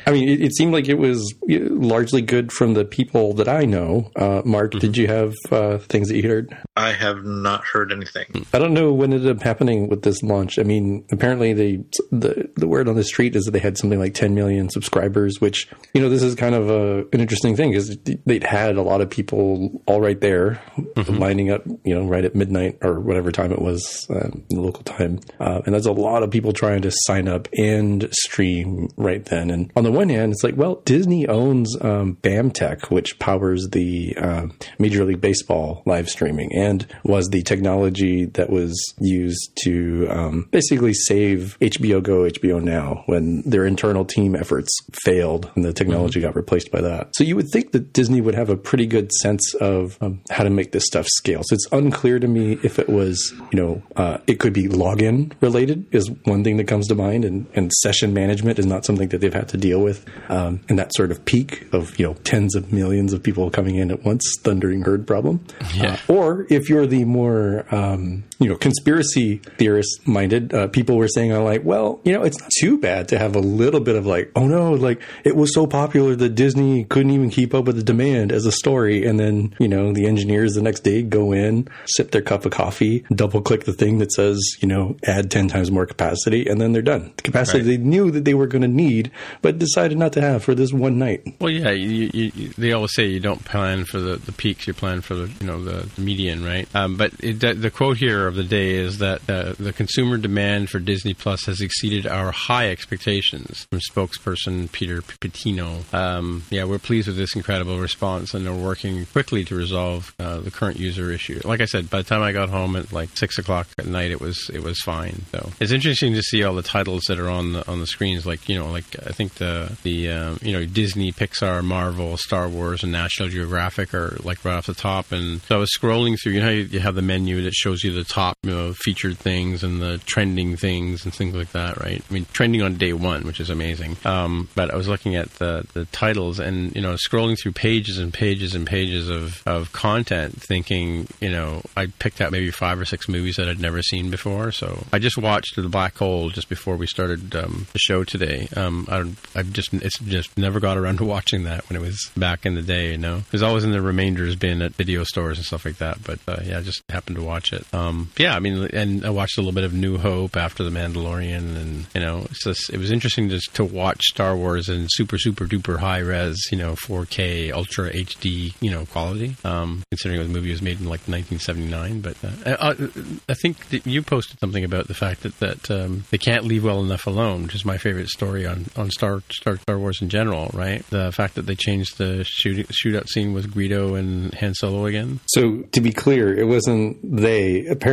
I mean, it, it seemed like it was largely good from the people that I know. Uh, Mark, did you have uh, things that you heard? I have not heard anything. I don't know what ended up happening with this launch. I mean, apparently they the the word on the street is that they had something like 10 million subscribers, which you know this is kind of a, an interesting thing because they'd had a lot of people all right there mm-hmm. lining up, you know, right at midnight or whatever time it was uh, local time, uh, and there's a lot of people trying to sign up and stream right then. And on the one hand, it's like, well, Disney owns um, BAMTech, which powers the um, Major League Baseball live streaming and was the technology that was used to um, basically save HBO Go, HBO Now when their internal team efforts failed and the technology mm-hmm. got replaced by that. So you would think that Disney would have a pretty good sense of um, how to make this stuff scale. So it's unclear to me if it was, you know, uh, it could be login related is one thing that comes to mind, and, and session management is not something that they've had to deal with. Um, and that sort of peak of you know tens of millions of people coming in at once, thundering herd problem. Yeah. Uh, or if you're the more um, you know conspiracy theorist minded, uh, people were saying, "I'm like, well, you know, it's not too bad to have a little bit of like, oh no, like it was so popular that Disney couldn't even keep up with the demand as a story, and then you know the engineers the next day go in, sip their cup of coffee, double click the thing that says you know add ten times more capacity, and then they're done. The capacity right. they knew that they were going to need, but decided not to have for this one night. Well, yeah, you, you, they always say you don't plan for the, the peaks, you plan for the you know the, the median, right? Um, but it, the, the, quote here of the day is that uh, the consumer demand for Disney Plus has exceeded our high expectations. From spokesperson Peter Pitino, um, yeah, we're pleased with this incredible response, and are working quickly to resolve uh, the current user issue. Like I said, by the time I got home at like six o'clock at night, it was it was fine. So it's interesting to see all the titles that are on the on the screens. Like you know, like I think the the um, you know Disney, Pixar, Marvel, Star Wars, and National Geographic are like right off the top. And so I was scrolling through. You know, you, you have the menu that shows you the top you know, featured things and the trending things and things like that, right? I mean, trending on day one, which is amazing. Um, but I was looking at the the titles and you know scrolling through pages and pages and pages of of content, thinking you know I picked out maybe five or six movies that I'd never seen before. So I just watched The Black Hole just before we started um, the show today. Um, I I've just it's just never got around to watching that when it was back in the day. You know, it was always in the remainders bin at video stores and stuff like that. But uh, yeah, I just happened to watch it. Um, yeah, I mean, and I watched a little bit of New Hope after The Mandalorian, and you know, just, it was interesting just to watch Star Wars in super super duper high res, you know, 4K Ultra HD, you know, quality. Um, considering the movie was made in like 1979, but uh, I, I, think you posted something about the fact that that um, they can't leave well enough alone, which is my favorite story on on Star Star, Star Wars in general. Right, the fact that they changed the shooting, shootout scene with Greedo and Han Solo again. So to be clear, it wasn't they. Apparently,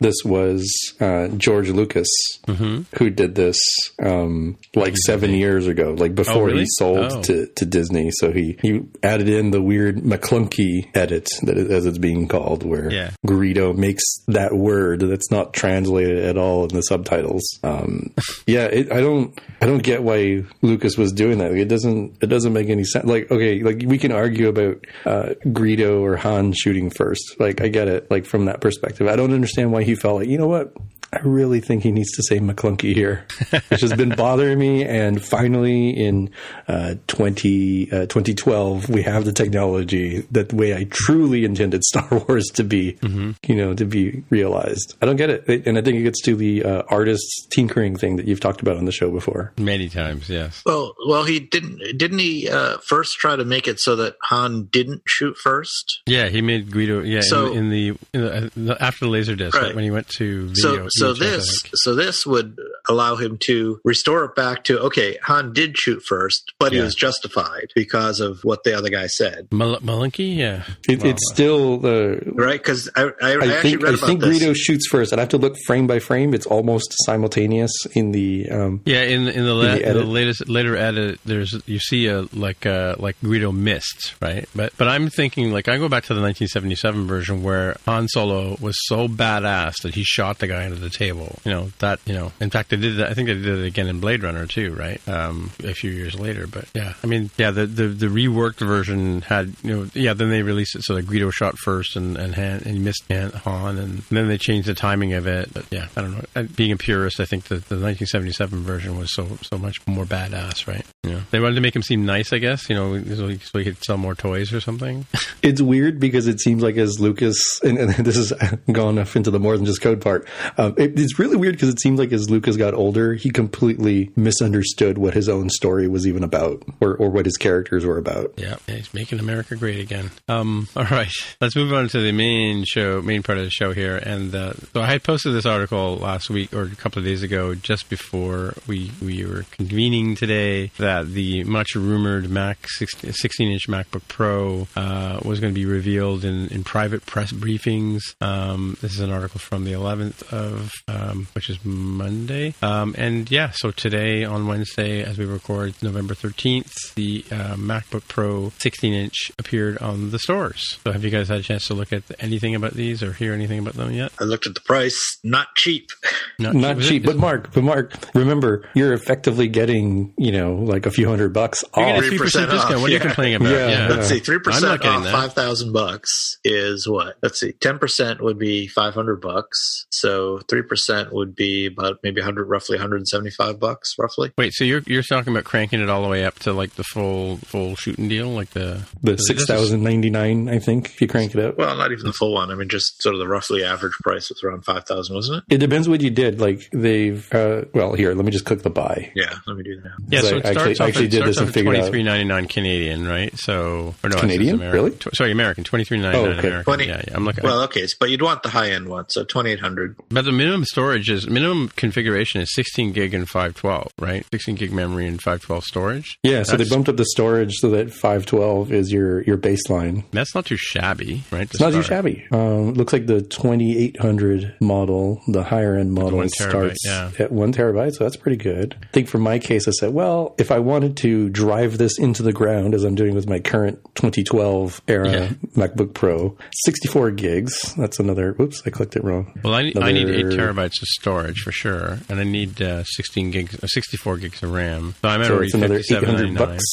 this was uh, George Lucas mm-hmm. who did this um, like seven years ago, like before oh, really? he sold oh. to, to Disney. So he, he added in the weird Maclunkey edit, that as it's being called, where yeah. Greedo makes that word that's not translated at all in the subtitles. Um, yeah, it, I don't I don't get why Lucas was doing that. Like, it doesn't it doesn't make any sense. Like okay, like we can argue about uh, Greedo or Han shooting first. Like I get it. Like from that perspective, I don't understand why he felt like you know what I really think he needs to say Maclunkey here, which has been bothering me. And finally, in uh, 20, uh, 2012, we have the technology that the way I truly intended Star Wars to be, mm-hmm. you know, to be realized. I don't get it. And I think it gets to the uh, artist's tinkering thing that you've talked about on the show before. Many times, yes. Well, well, he didn't, didn't he uh, first try to make it so that Han didn't shoot first? Yeah, he made Greedo, yeah, so, in, in, the, in the, after the laser disc, right. right, when you went to video. So, so this so this would allow him to restore it back to okay, Han did shoot first, but yeah. he was justified because of what the other guy said. Mal- Malinky, yeah, it, well, it's still the right because I, I, I, I think I think this. Greedo shoots first. I'd have to look frame by frame. It's almost simultaneous in the um, yeah in in the, la- in the, the latest later edit. There's you see a like uh like Greedo missed right, but but I'm thinking like I go back to the 1977 version where Han Solo was so badass that he shot the guy into the table. You know that you know. In fact, They did that. I think they did it again in Blade Runner too, right? Um, a few years later. But yeah, I mean, yeah, the, the the reworked version had you know, yeah. Then they released it so that Greedo shot first and and Han, and he missed Han, Han, and then they changed the timing of it. But yeah, I don't know. And being a purist, I think that the 1977 version was so so much more badass, right? Yeah, they wanted to make him seem nice, I guess. You know, so he, so he could sell more toys or something. It's weird because it seems like as Lucas, and, and this is gone off into the more than just code part. Um, it, it's really weird because it seems like as Lucas got older, he completely misunderstood what his own story was even about, or or what his characters were about. Yeah, he's making America great again. Um, all right, let's move on to the main show, main part of the show here. And uh, so I had posted this article last week or a couple of days ago, just before we we were convening today, that the much rumored Mac 16, 16-inch MacBook Pro uh, was going to be revealed in, in private press briefings. Um, this is an article from the 11th of, um, which is Monday. Um, and yeah, so today on Wednesday, as we record November 13th, the uh, MacBook Pro 16-inch appeared on the stores. So have you guys had a chance to look at anything about these or hear anything about them yet? I looked at the price. Not cheap. Not, Not was cheap, but Mark, but Mark, remember, you're effectively getting, you know, like a few hundred bucks You're off. getting 3% 3% discount. off, What are you yeah. complaining about? Yeah, Yeah. Let's see, three I'm not percent off five thousand bucks is what? Let's see, ten percent would be five hundred bucks. So three percent would be about maybe hundred, roughly one hundred and seventy-five bucks, roughly. Wait, so you're you're talking about cranking it all the way up to like the full full shooting deal, like the the six thousand ninety nine, I think, if you crank it up. Well, not even the full one. I mean, just sort of the roughly average price was around five thousand, wasn't it? It depends what you did. Like they've, uh, well, here, let me just click the buy. Yeah, let me do that. Yeah, So so I it actually- starts I off actually at, did starts this and off at figured out- twenty three ninety nine Canadian, right? So or no, Canadian? American. Really? Tw- sorry, American twenty three ninety nine Oh, okay. American. 20 yeah, yeah, I'm looking. Well, okay, but you'd want the high-end one, so twenty-eight hundred. but the minimum storage is minimum configuration is sixteen gig and five twelve, right? Sixteen gig memory and five twelve storage. Yeah, so they bumped up the storage so that 512 is your, your baseline. That's not too shabby, right? It's not too shabby. Um, looks like the 2800 model, the higher end model, terabyte, starts yeah. at one terabyte, so that's pretty good. I think for my case, I said, well, if I wanted to drive this into the ground, as I'm doing with my current 2012 era Yeah. MacBook Pro, 64 gigs. That's another. Oops, I clicked it wrong. Well, I, I need eight terabytes of storage for sure, and I need uh, sixteen gigs, uh, sixty-four gigs of RAM. So I'm at So it's another 800 bucks.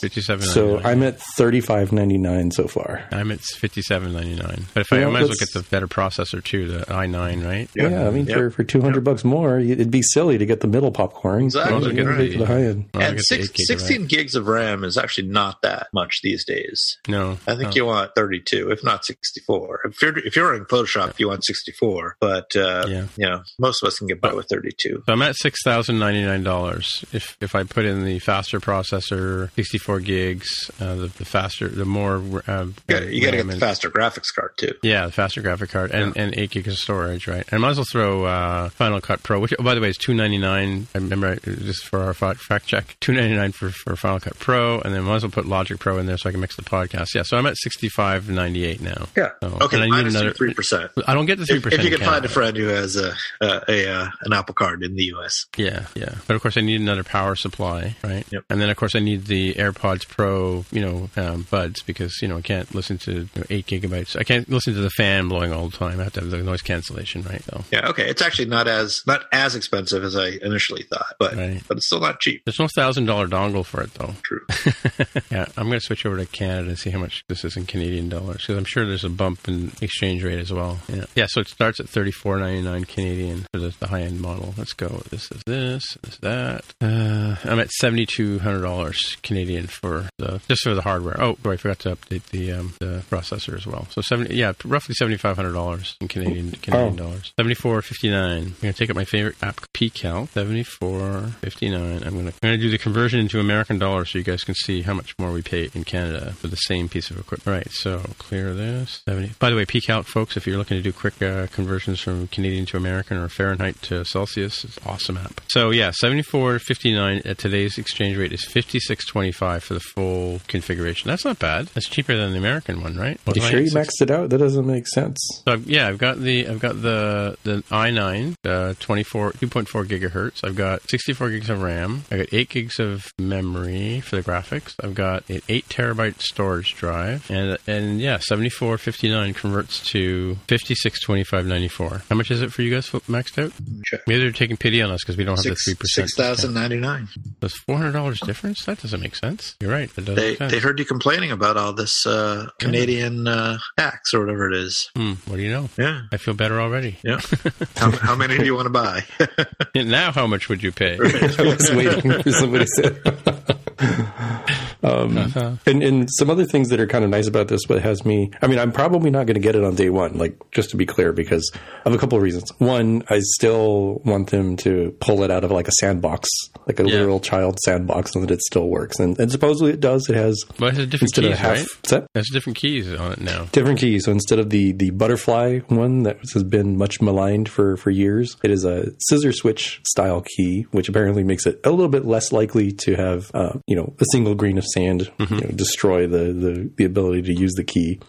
Fifty-seven. So I'm at 35.99 so far. I'm at fifty-seven ninety-nine. But if I, Well, I might as well get the better processor too, the i9, right? Yeah, I mean, Yep. for, for 200 bucks more, it'd be silly to get the middle popcorn. Exactly. You gotta Right. wait for the high end. And six, 8 gig of 16 gigs of RAM is actually not that much these days. No, I think no. you want 32, if not 64. If you're if you're in Photoshop, you want 64. But uh, Yeah. you know, most of us can get by with 32. So I'm at six thousand ninety nine dollars. If if I put in the faster processor, sixty four gigs, uh, the, the faster, the more. Uh, You got to get the faster graphics card too. Yeah, the faster graphic card and, and eight gigs of storage, right? And I might as well throw uh, Final Cut Pro, which oh, by the way is two ninety nine. I remember I- just for our fact, check, two ninety nine for for Final Cut Pro, and then I might as well put Logic Pro in there so I can mix the podcast. Yeah, so I'm at sixty five ninety eight now. Yeah. Oh, okay. and I need another- three percent. I don't get the three percent. if you can find a friend who has a a, a uh, an Apple Card in the U.S. Yeah, yeah. But of course, I need another power supply, right? Yep. And then, of course, I need the AirPods Pro, you know, um, buds because you know I can't listen to you know, eight gigabytes. I can't listen to the fan blowing all the time. I have to have the noise cancellation, right? So Yeah. Okay. It's actually not as not as expensive as I initially thought, but Right. but it's still not cheap. there's no thousand dollar dongle for it though. True. yeah, I'm going to switch over to Canada and see how much this is in Canadian dollars because I'm sure there's a bump in exchange rate as well. Yeah, yeah. So it starts at thirty four ninety nine Canadian for the, the high end model. Let's go. This is this. This is that. Uh, I'm at seventy two hundred dollars Canadian for the just for the hardware. Oh, boy, I forgot to update the um, the processor as well. So seventy, yeah, roughly seventy five hundred dollars in Canadian Canadian Oh. dollars. Seventy four fifty nine. I'm going to take up my favorite app, PCalc. Seventy four fifty nine. I'm going to I'm to do the conversion into American dollars so you guys can see how much more we pay in Canada for the same piece of equipment. Right. So clear this. Seventy. By the way, PCalc, folks, if you're looking to do quick uh, conversions from Canadian to American or Fahrenheit to Celsius, it's an awesome app. So yeah, seventy four fifty nine at today's exchange rate is fifty six twenty five for the full configuration. That's not bad. That's cheaper than the American one, right? You sure you maxed it out? That doesn't make sense. So I've, yeah, I've got the I've got the the i9, uh, 24 2.4 gigahertz. I've got 64 gigs of RAM. I got 8 gigs of memory for the graphics. I've got an 8 terabyte storage drive, and and yeah, 7459 converts to 562594. How much is it for you guys maxed out? Check. Maybe they're taking taking pity on us because we don't have Six the three percent. six thousand ninety nine. There's four hundred dollars difference. That doesn't make sense. You're right. That doesn't They make sense. they heard you complaining about all this uh, Canadian uh, tax or whatever it is. Hmm, what do you know? Yeah, I feel better already. yeah. how, how many do you want to buy? Now, how much would you pay? I was waiting for somebody to say. Um, Uh-huh. and, and some other things that are kind of nice about this, but has me. I mean, I'm probably not going to get it on day one, like just to be clear, because of a couple of reasons. One, I still want them to pull it out of like a sandbox, like a Yeah. literal child sandbox, so that it still works. And, and supposedly it does. It has But it has different instead keys, of half. right? what's that? There's different keys on it now. different keys. So instead of the the butterfly one that has been much maligned for for years, it is a scissor switch style key, which apparently makes it a little bit less likely to have uh, you know a single grain of sand you know, destroy the, the the ability to use the key.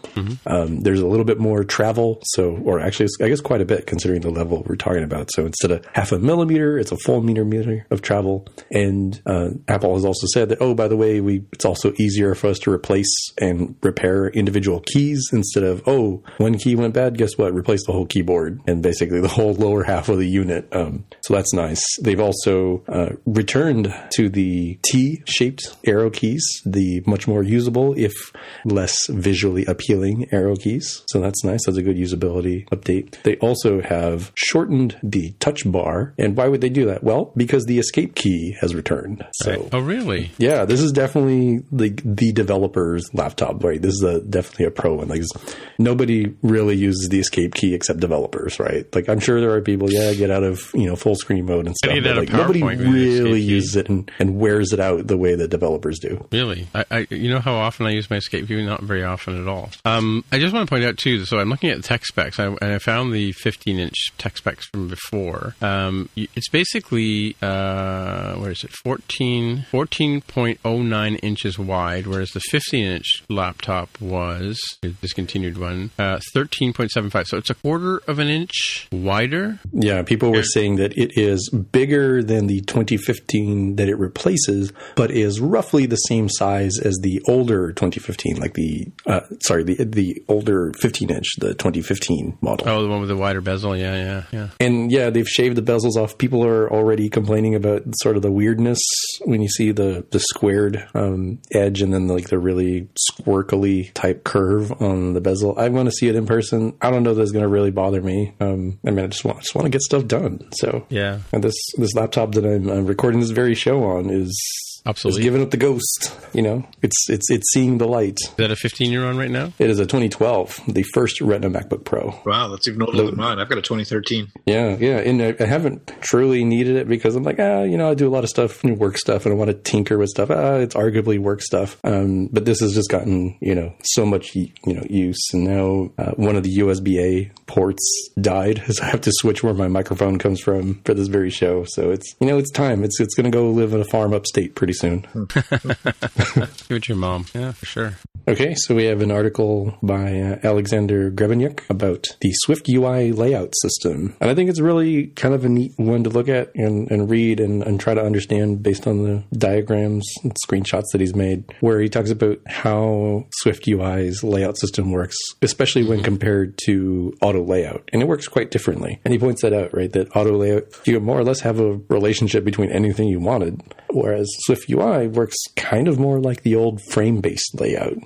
Um, there's a little bit more travel, so or actually I guess quite a bit considering the level we're talking about. So instead of half a millimeter, it's a full meter meter of travel. And uh, Apple has also said that oh by the way we it's also easier for us to replace and repair individual keys instead of oh one key went bad guess what replace the whole keyboard and basically the whole lower half of the unit um, so that's nice they've also uh, returned to the T-shaped arrow keys the much more usable if less visually appealing arrow keys so that's nice that's a good usability update they also have shortened the touch bar and why would they do that well because the escape key has returned so Oh, really? yeah, this is definitely the the developer's laptop, right? This is a definitely a pro one. Like nobody really uses the escape key except developers, right? Like I'm sure there are people, yeah, get out of you know full screen mode and stuff. you get But out of like nobody PowerPoint with the escape really uses it and, and wears it out the way that developers do. Really? I, I, you know how often I use my escape view? Not very often at all. Um, I just want to point out too. So I'm looking at the tech specs, I, and I found the 15 inch tech specs from before. Um, it's basically uh, where is it? 14 14.09 inches wide, whereas the 15 inch laptop was discontinued one uh, 13.75. So it's a quarter of an inch wider. Yeah, people were saying that it is bigger than the 2015 that it replaces, but is roughly the same size as the older 2015, like the uh, sorry, the the older 15 inch, the 2015 model. Oh, the one with the wider bezel. Yeah, yeah, yeah. And yeah, they've shaved the bezels off. People are already complaining about sort of the weirdness when you see the the squared um, edge and then like the really squirkly type curve on the bezel. I want to see it in person. I don't know that it's going to really bother me. Um, I mean, I just want just want to get stuff done. So Yeah. and this this laptop that I'm, I'm recording this very show on is. Obsolete. Is giving up the ghost, you know. It's it's it's seeing the light. Is that a 15 you're on right now? It is a 2012, the first Retina MacBook Pro. wow, that's even older than mine. I've got a 2013. Yeah, yeah, and I, I haven't truly needed it because I'm like, ah, you know, I do a lot of stuff, new work stuff, and I want to tinker with stuff. Ah, it's arguably work stuff. Um, but this has just gotten, you know, so much, you know, use, and now uh, one of the USB A ports died, so I have to switch where my microphone comes from for this very show. So it's, you know, it's time. It's it's going to go live in a farm upstate pretty soon. Give it to your mom. Yeah, for sure. Okay, so we have an article by uh, Alexander Grebenyuk about the Swift UI layout system. And I think it's really kind of a neat one to look at and, and read and, and try to understand based on the diagrams and screenshots that he's made, where he talks about how Swift UI's layout system works, especially when compared to auto layout. And it works quite differently. And he points that out, right? That auto layout, you more or less have a relationship between anything you wanted, whereas Swift UI works kind of more like the old frame based layout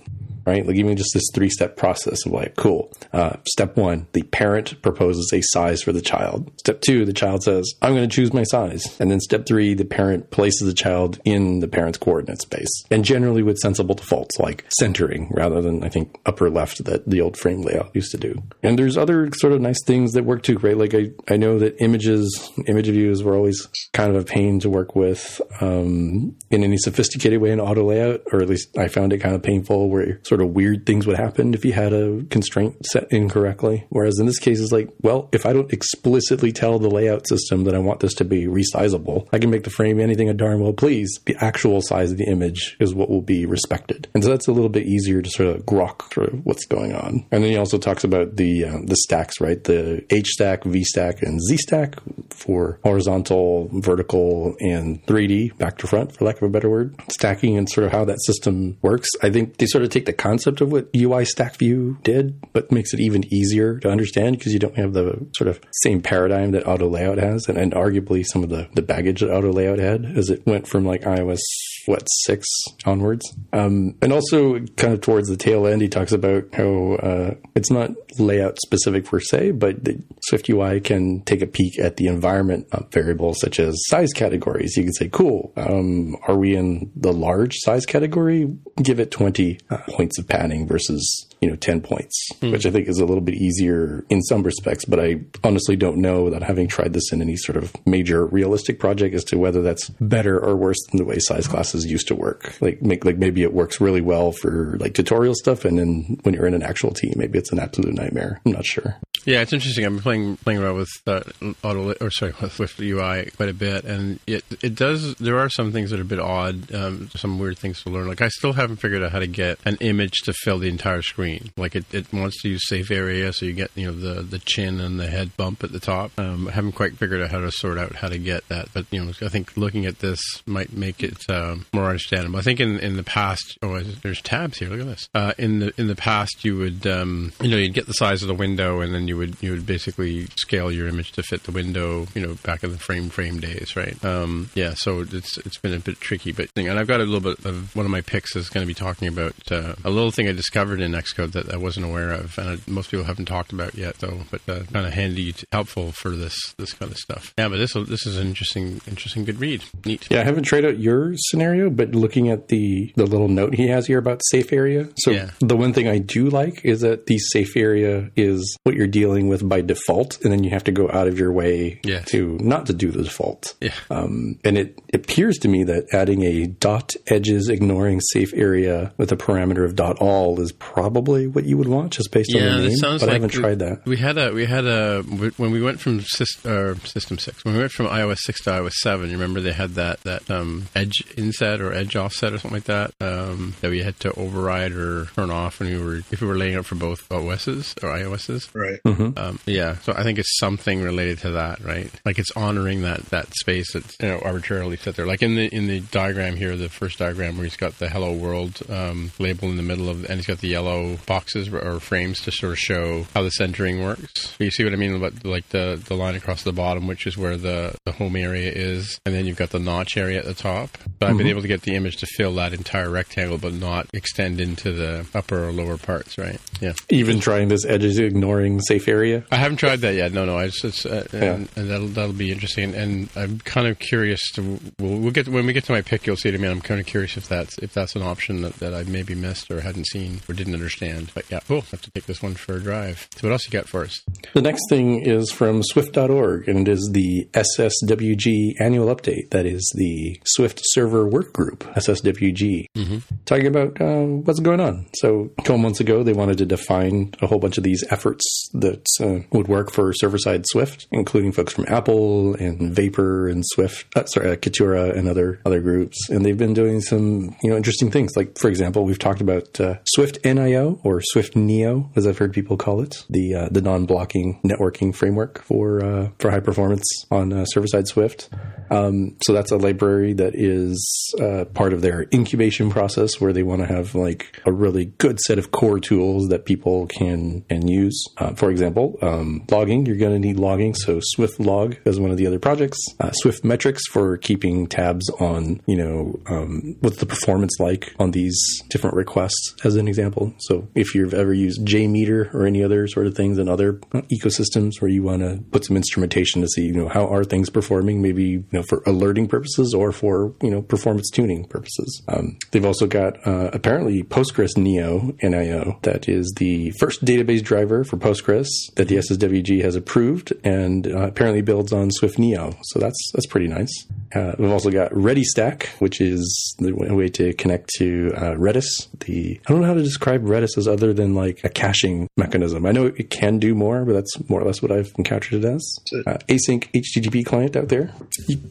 right? Like even just this three step process of like, cool. Uh, step one, the parent proposes a size for the child. Step two, the child says, I'm going to choose my size. And then step three, the parent places the child in the parent's coordinate space and generally with sensible defaults like centering rather than I think upper left that the old frame layout used to do. And there's other sort of nice things that work too, right? Like I, I know that images, image views were always kind of a pain to work with um, in any sophisticated way in auto layout, or at least I found it kind of painful where sort of weird things would happen if you had a constraint set incorrectly. Whereas in this case, it's like, well, if I don't explicitly tell the layout system that I want this to be resizable, I can make the frame anything a darn well please. The actual size of the image is what will be respected. And so that's a little bit easier to sort of grok through what's going on. And then he also talks about the um, the stacks, right? The H stack, V stack, and Z stack for horizontal, vertical, and 3D, back to front, for lack of a better word. Stacking and sort of how that system works. I think they sort of take the concept of what UI Stack View did, but makes it even easier to understand because you don't have the sort of same paradigm that auto layout has, and, and arguably some of the, the baggage that auto layout had as it went from like iOS what six onwards. Um, and also, kind of towards the tail end, he talks about how uh, it's not layout specific per se, but the Swift UI can take a peek at the environment variables such as size categories. You can say, "Cool, um, are we in the large size category? Give it twenty uh, points of padding versus you know 10 points mm. which i think is a little bit easier in some respects but i honestly don't know without having tried this in any sort of major realistic project as to whether that's better or worse than the way size classes used to work like make like maybe it works really well for like tutorial stuff and then when you're in an actual team maybe it's an absolute nightmare i'm not sure yeah, it's interesting. I'm playing playing around with uh, auto or sorry with Swift UI quite a bit, and it it does. There are some things that are a bit odd, um, some weird things to learn. Like I still haven't figured out how to get an image to fill the entire screen. Like it, it wants to use safe area, so you get you know the the chin and the head bump at the top. Um, I haven't quite figured out how to sort out how to get that, but you know I think looking at this might make it um, more understandable. I think in in the past, oh, there's tabs here. Look at this. Uh, in the in the past, you would um, you know you'd get the size of the window, and then you would you would basically scale your image to fit the window. You know, back in the frame frame days, right? Um, yeah, so it's it's been a bit tricky, but and I've got a little bit of one of my picks is going to be talking about uh, a little thing I discovered in Xcode that I wasn't aware of, and I, most people haven't talked about yet, though. But uh, kind of handy, helpful for this this kind of stuff. Yeah, but this this is an interesting interesting good read. Neat. Yeah, I haven't tried out your scenario, but looking at the the little note he has here about safe area. So yeah. the one thing I do like is that the safe area is what you're dealing with by default, and then you have to go out of your way yes. to not to do the default. Yeah. Um, and it appears to me that adding a dot edges ignoring safe area with a parameter of dot all is probably what you would want just based yeah, on the name. But like I haven't tried that. We had a we had a when we went from system, uh, system six when we went from iOS six to iOS seven. You remember they had that that um, edge inset or edge offset or something like that um, that we had to override or turn off when we were if we were laying up for both OSs or iOSs. Right. Mm-hmm. Um, yeah. So I think it's something related to that, right? Like it's honoring that that space that's you know arbitrarily set there. Like in the in the diagram here, the first diagram where he's got the Hello World um, label in the middle of, and he's got the yellow boxes or frames to sort of show how the centering works. You see what I mean? About like the the line across the bottom, which is where the the home area is, and then you've got the notch area at the top. So mm-hmm. I've been mm-hmm. able to get the image to fill that entire rectangle, but not extend into the upper or lower parts, right? Yeah. Even trying this edges ignoring safe area. I haven't tried that yet. No, no. I just, uh, and, yeah. and, that'll that'll be interesting. And I'm kind of curious to we'll, we'll get when we get to my pick, you'll see it. I mean, I'm kind of curious if that's if that's an option that, that I maybe missed or hadn't seen or didn't understand. But yeah, cool. I have to take this one for a drive. So what else you got for us? The next thing is from Swift.org, and it is the SSWG annual update. That is the Swift Server Work Group SSWG, mm-hmm. talking about uh, what's going on. So a couple months ago, they wanted to define a whole bunch of these efforts that uh, would work for server side Swift, including folks from Apple and Vapor and Swift, uh, sorry, uh, Kitura and other other groups. And they've been doing some you know interesting things. Like for example, we've talked about uh, Swift NIO or Swift Neo, as I've heard people call it, the uh, the non blocking networking framework for uh, for high performance on server side Swift. Um, so that's a library that is part of their incubation process, where they want to have like a really good set of core tools that people can and use. for example, um, logging. You're going to need logging. So Swift Log is one of the other projects. Uh, Swift Metrics for keeping tabs on, you know, um, what's the performance like on these different requests, as an example. So if you've ever used JMeter or any other sort of things in other ecosystems where you want to put some instrumentation to see, you know, how are things performing, maybe, you know, for alerting purposes or for, you know, performance tuning purposes. Um, they've also got uh, apparently Postgres Neo NIO that is the first database driver for Postgres that the SSWG has approved and uh, apparently builds on Swift Neo. So that's that's pretty nice. Uh, we've also got RediStack, which is the way to connect to uh, Redis. The I don't know how to describe Redis as other than like a caching mechanism. I know it can do more, but that's more or less what I've encountered it as. Uh, async HTTP client out there.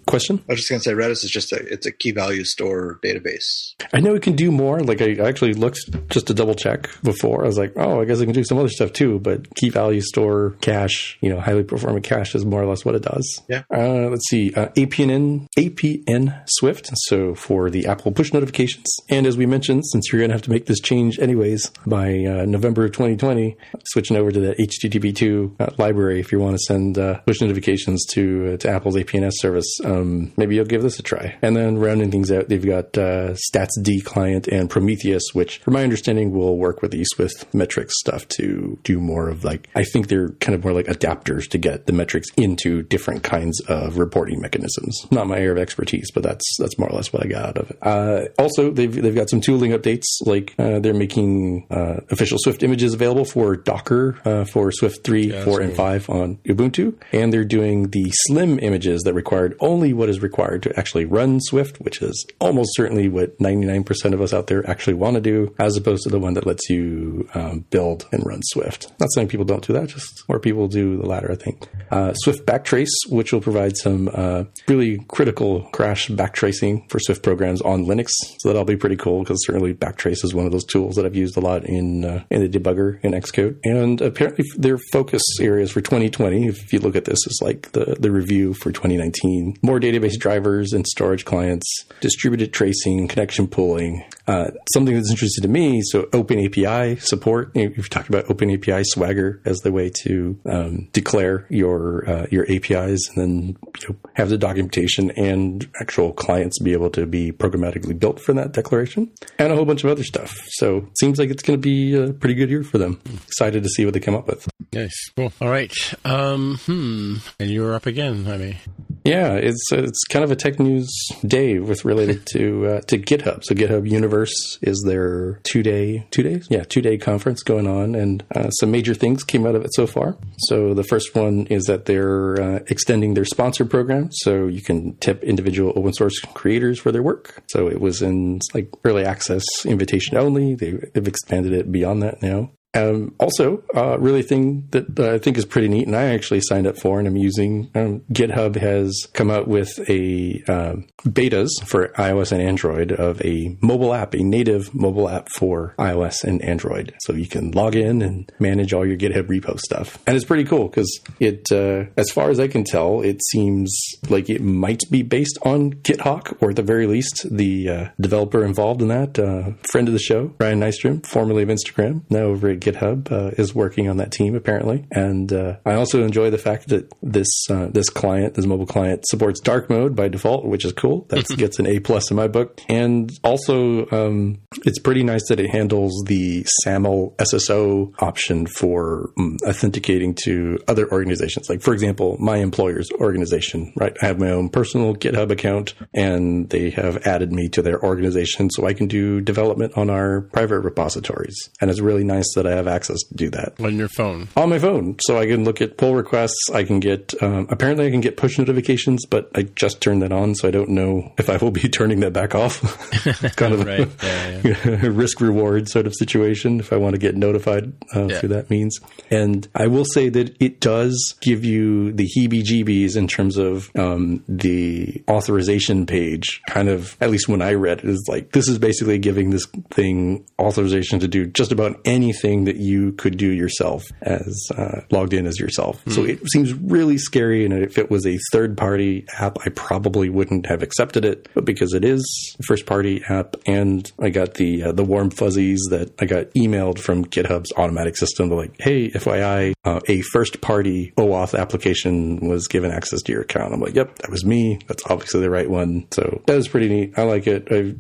Question? I was just going to say Redis is just a it's a key value store database. I know it can do more. Like I actually looked just to double check before. I was like, oh, I guess I can do some other stuff too. But key value store cache, you know, highly performant cache is more or less what it does. Yeah. Uh, let's see. Uh, APNN APN Swift. So for the Apple push notifications. And as we mentioned, since you're going to have to make this change anyways by uh, November of 2020, switching over to the HTTP2 uh, library if you want to send uh, push notifications to uh, to Apple's APNS service. Um, maybe you'll give this a try. And then rounding things out, they've got uh, StatsD client and Prometheus, which, from my understanding, will work with the Swift metrics stuff to do more of like I think they're kind of more like adapters to get the metrics into different kinds of reporting mechanisms. Not my area of expertise, but that's that's more or less what I got out of it. Uh, also, they've they've got some tooling updates, like uh, they're making uh, official Swift images available for Docker uh, for Swift three, yeah, four, and five on Ubuntu, and they're doing the slim images that required only what is required to actually run Swift, which is almost certainly what ninety nine percent of us out there actually want to do, as opposed to the one that lets you um, build and run Swift. Not saying people don't do that, just more people do the latter, I think. Uh, Swift Backtrace, which will provide some uh, really critical crash backtracing for Swift programs on Linux. So that'll be pretty cool because certainly Backtrace is one of those tools that I've used a lot in uh, in the debugger in Xcode. And apparently their focus areas for 2020, if you look at this, is like the, the review for 2019. More database drivers and storage clients, distributed tracing, connection pooling. Uh, something that's interesting to me, so Open API support. You've talked about Open API Swagger as the way to um, declare your uh, your APIs and then you know, have the documentation and actual clients be able to be programmatically built for that declaration, and a whole bunch of other stuff. So seems like it's going to be a pretty good year for them. Excited to see what they come up with. Nice, cool. All right, um, hmm, and you're up again, honey. Yeah, it's it's kind of a tech news day with related to uh, to GitHub. So GitHub Universe is their two day two days yeah two day conference going on, and uh, some major things came out of it so far. So the first one is that they're uh, extending their sponsor program, so you can tip individual open source creators for their work. So it was in like early access invitation only. They, they've expanded it beyond that now. Um, also, uh, really thing that uh, I think is pretty neat, and I actually signed up for and I'm using. Um, GitHub has come out with a um, betas for iOS and Android of a mobile app, a native mobile app for iOS and Android. So you can log in and manage all your GitHub repo stuff, and it's pretty cool because it, uh, as far as I can tell, it seems like it might be based on GitHawk, or at the very least, the uh, developer involved in that, uh, friend of the show, Ryan Nystrom, formerly of Instagram, now over at GitHub uh, is working on that team apparently, and uh, I also enjoy the fact that this uh, this client, this mobile client, supports dark mode by default, which is cool. That gets an A plus in my book, and also um, it's pretty nice that it handles the SAML SSO option for um, authenticating to other organizations. Like for example, my employer's organization, right? I have my own personal GitHub account, and they have added me to their organization, so I can do development on our private repositories, and it's really nice that I have access to do that on your phone. On my phone, so I can look at pull requests. I can get um, apparently I can get push notifications, but I just turned that on, so I don't know if I will be turning that back off. kind of right. yeah, yeah. risk reward sort of situation if I want to get notified uh, yeah. through that means. And I will say that it does give you the heebie-jeebies in terms of um, the authorization page. Kind of, at least when I read it, is like this is basically giving this thing authorization to do just about anything that you could do yourself as uh, logged in as yourself. Mm. So hmm. it seems really scary. And if it was a third party app, I probably wouldn't have accepted it. But because it is a first party app, and I got the uh, the warm fuzzies that I got emailed from GitHub's automatic system, to like, hey, FYI, uh, a first party OAuth application was given access to your account. I'm like, yep, that was me. That's obviously the right one. So that was pretty neat. I like it. I've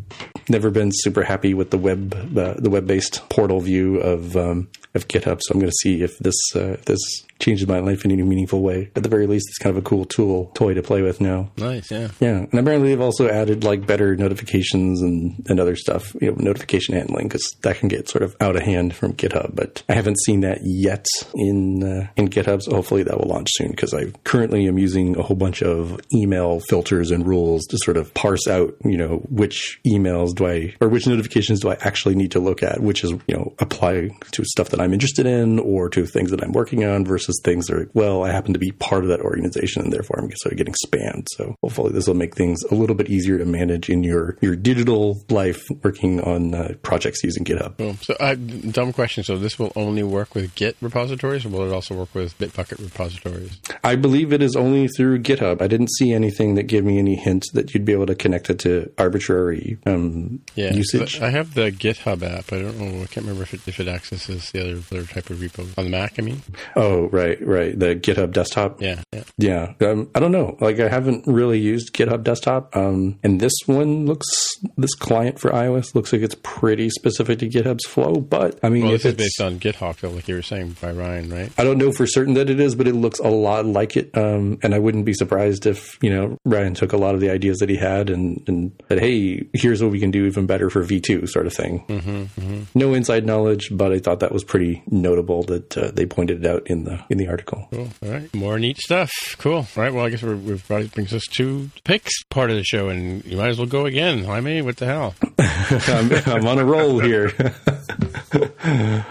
never been super happy with the web the web based portal view of um, of GitHub. So I'm going to see if this uh, this changes my life in any meaningful way. At the very least, it's kind of a cool tool toy to play with now. Nice, yeah, yeah. And apparently, they've also added like better notifications and, and other stuff, you know, notification handling because that can get sort of out of hand from GitHub. But I haven't seen that yet in uh, in GitHub. So hopefully, that will launch soon because I currently am using a whole bunch of email filters and rules to sort of parse out, you know, which emails do I or which notifications do I actually need to look at, which is you know apply to stuff that I'm interested in or to things that I'm working on versus things. Like, well, I happen to be part of that organization, and therefore I'm sort of getting spammed. So hopefully this will make things a little bit easier to manage in your your digital life, working on uh, projects using GitHub. So, uh, dumb question. So this will only work with Git repositories, or will it also work with Bitbucket repositories? I believe it is only through GitHub. I didn't see anything that gave me any hint that you'd be able to connect it to arbitrary um, yeah, usage. I have the GitHub app. I don't know. I can't remember if it, if it accesses the other, other type of repo on the Mac. I mean. Oh, right, right. Right. The GitHub desktop. Yeah, yeah. Yeah. Um, I don't know. Like, I haven't really used GitHub desktop. Um, and this one looks, this client for iOS looks like it's pretty specific to GitHawk's flow. But I mean, well, if this it's is based on GitHub, like you were saying by Ryan, right? I don't know for certain that it is, but it looks a lot like it. Um, and I wouldn't be surprised if, you know, Ryan took a lot of the ideas that he had and, and said, hey, here's what we can do even better for V2 sort of thing. Mm-hmm, mm-hmm. No inside knowledge, but I thought that was pretty notable that uh, they pointed it out in the in the article. Cool. All right. More neat stuff. Cool. All right. Well, I guess we're, we've brought, brings us to picks part of the show, and you might as well go again. I mean, what the hell? I'm, I'm on a roll here.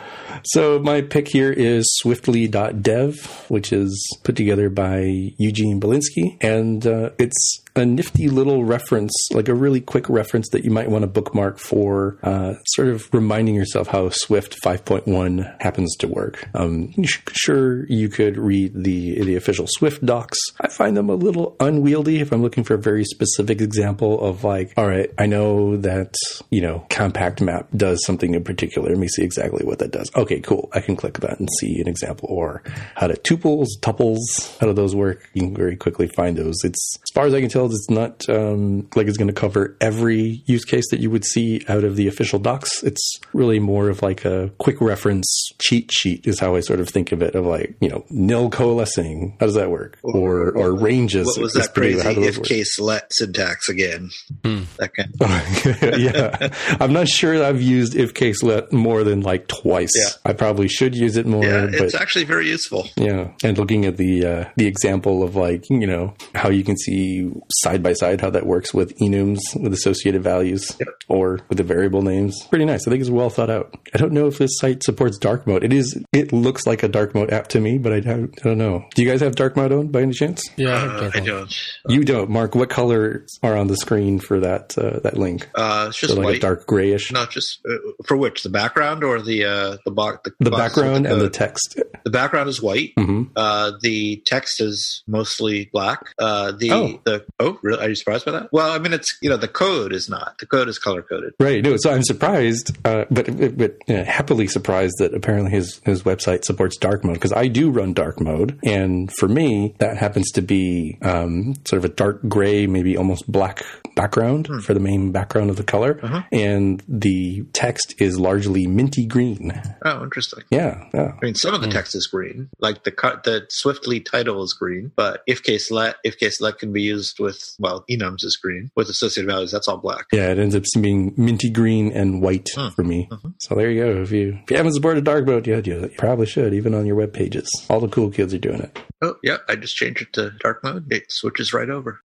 So my pick here is swiftly.dev, which is put together by Eugene Belinsky, and uh, it's a nifty little reference, like a really quick reference that you might want to bookmark for uh, sort of reminding yourself how Swift 5.1 happens to work. Um, sure, you could read the the official Swift docs. I find them a little unwieldy if I'm looking for a very specific example of like, all right, I know that you know compact map does something in particular. Let me see exactly what that does. Okay, cool. I can click that and see an example. Or how to tuples, tuples, how do those work? You can very quickly find those. It's as far as I can tell it's not um, like it's going to cover every use case that you would see out of the official docs. It's really more of like a quick reference cheat sheet is how I sort of think of it. Of like you know nil coalescing. How does that work? Or or ranges. What was that crazy if case let syntax again? Hmm. That kind. yeah, I'm not sure I've used if case let more than like twice. Yeah. I probably should use it more. Yeah, but it's actually very useful. yeah, and looking at the uh, the example of like you know how you can see side by side how that works with enums with associated values Yep. or with the variable names. Pretty nice. I think it's well thought out. I don't know if this site supports dark mode. It is. It looks like a dark mode app to me, but I don't, I don't know. Do you guys have dark mode on by any chance? Yeah, Uh, I definitely. don't. You don't, Mark. What colors are on the screen for that uh, that link? Uh, it's just So like white. a dark grayish. Not just uh, for which the background or the uh, the box. The, The box with background and the text. the background is white. hmm Uh, the text is mostly black. Uh, the Oh. the oh, really? Are you surprised by that? Well, I mean, it's you know the code is not. The code is color coded. Right. No. So I'm surprised, uh, but but uh, happily surprised that apparently his his website supports dark mode because I do run dark mode, and for me that happens to be um, sort of a dark gray, maybe almost black background for the main background of the color, Uh-huh. and the text is largely minty green. Oh, interesting. Yeah. Yeah. I mean, some of the text is green, like the. The Swiftly title is green, but if case let if case let can be used with well, enums is green with associated values. That's all black. Yeah, it ends up being minty green and white Hmm. for me. So there you go. If you if you haven't supported dark mode yet, you, you probably should, even on your web pages. All the cool kids are doing it. Oh, yeah. I just changed it to dark mode. It switches right over.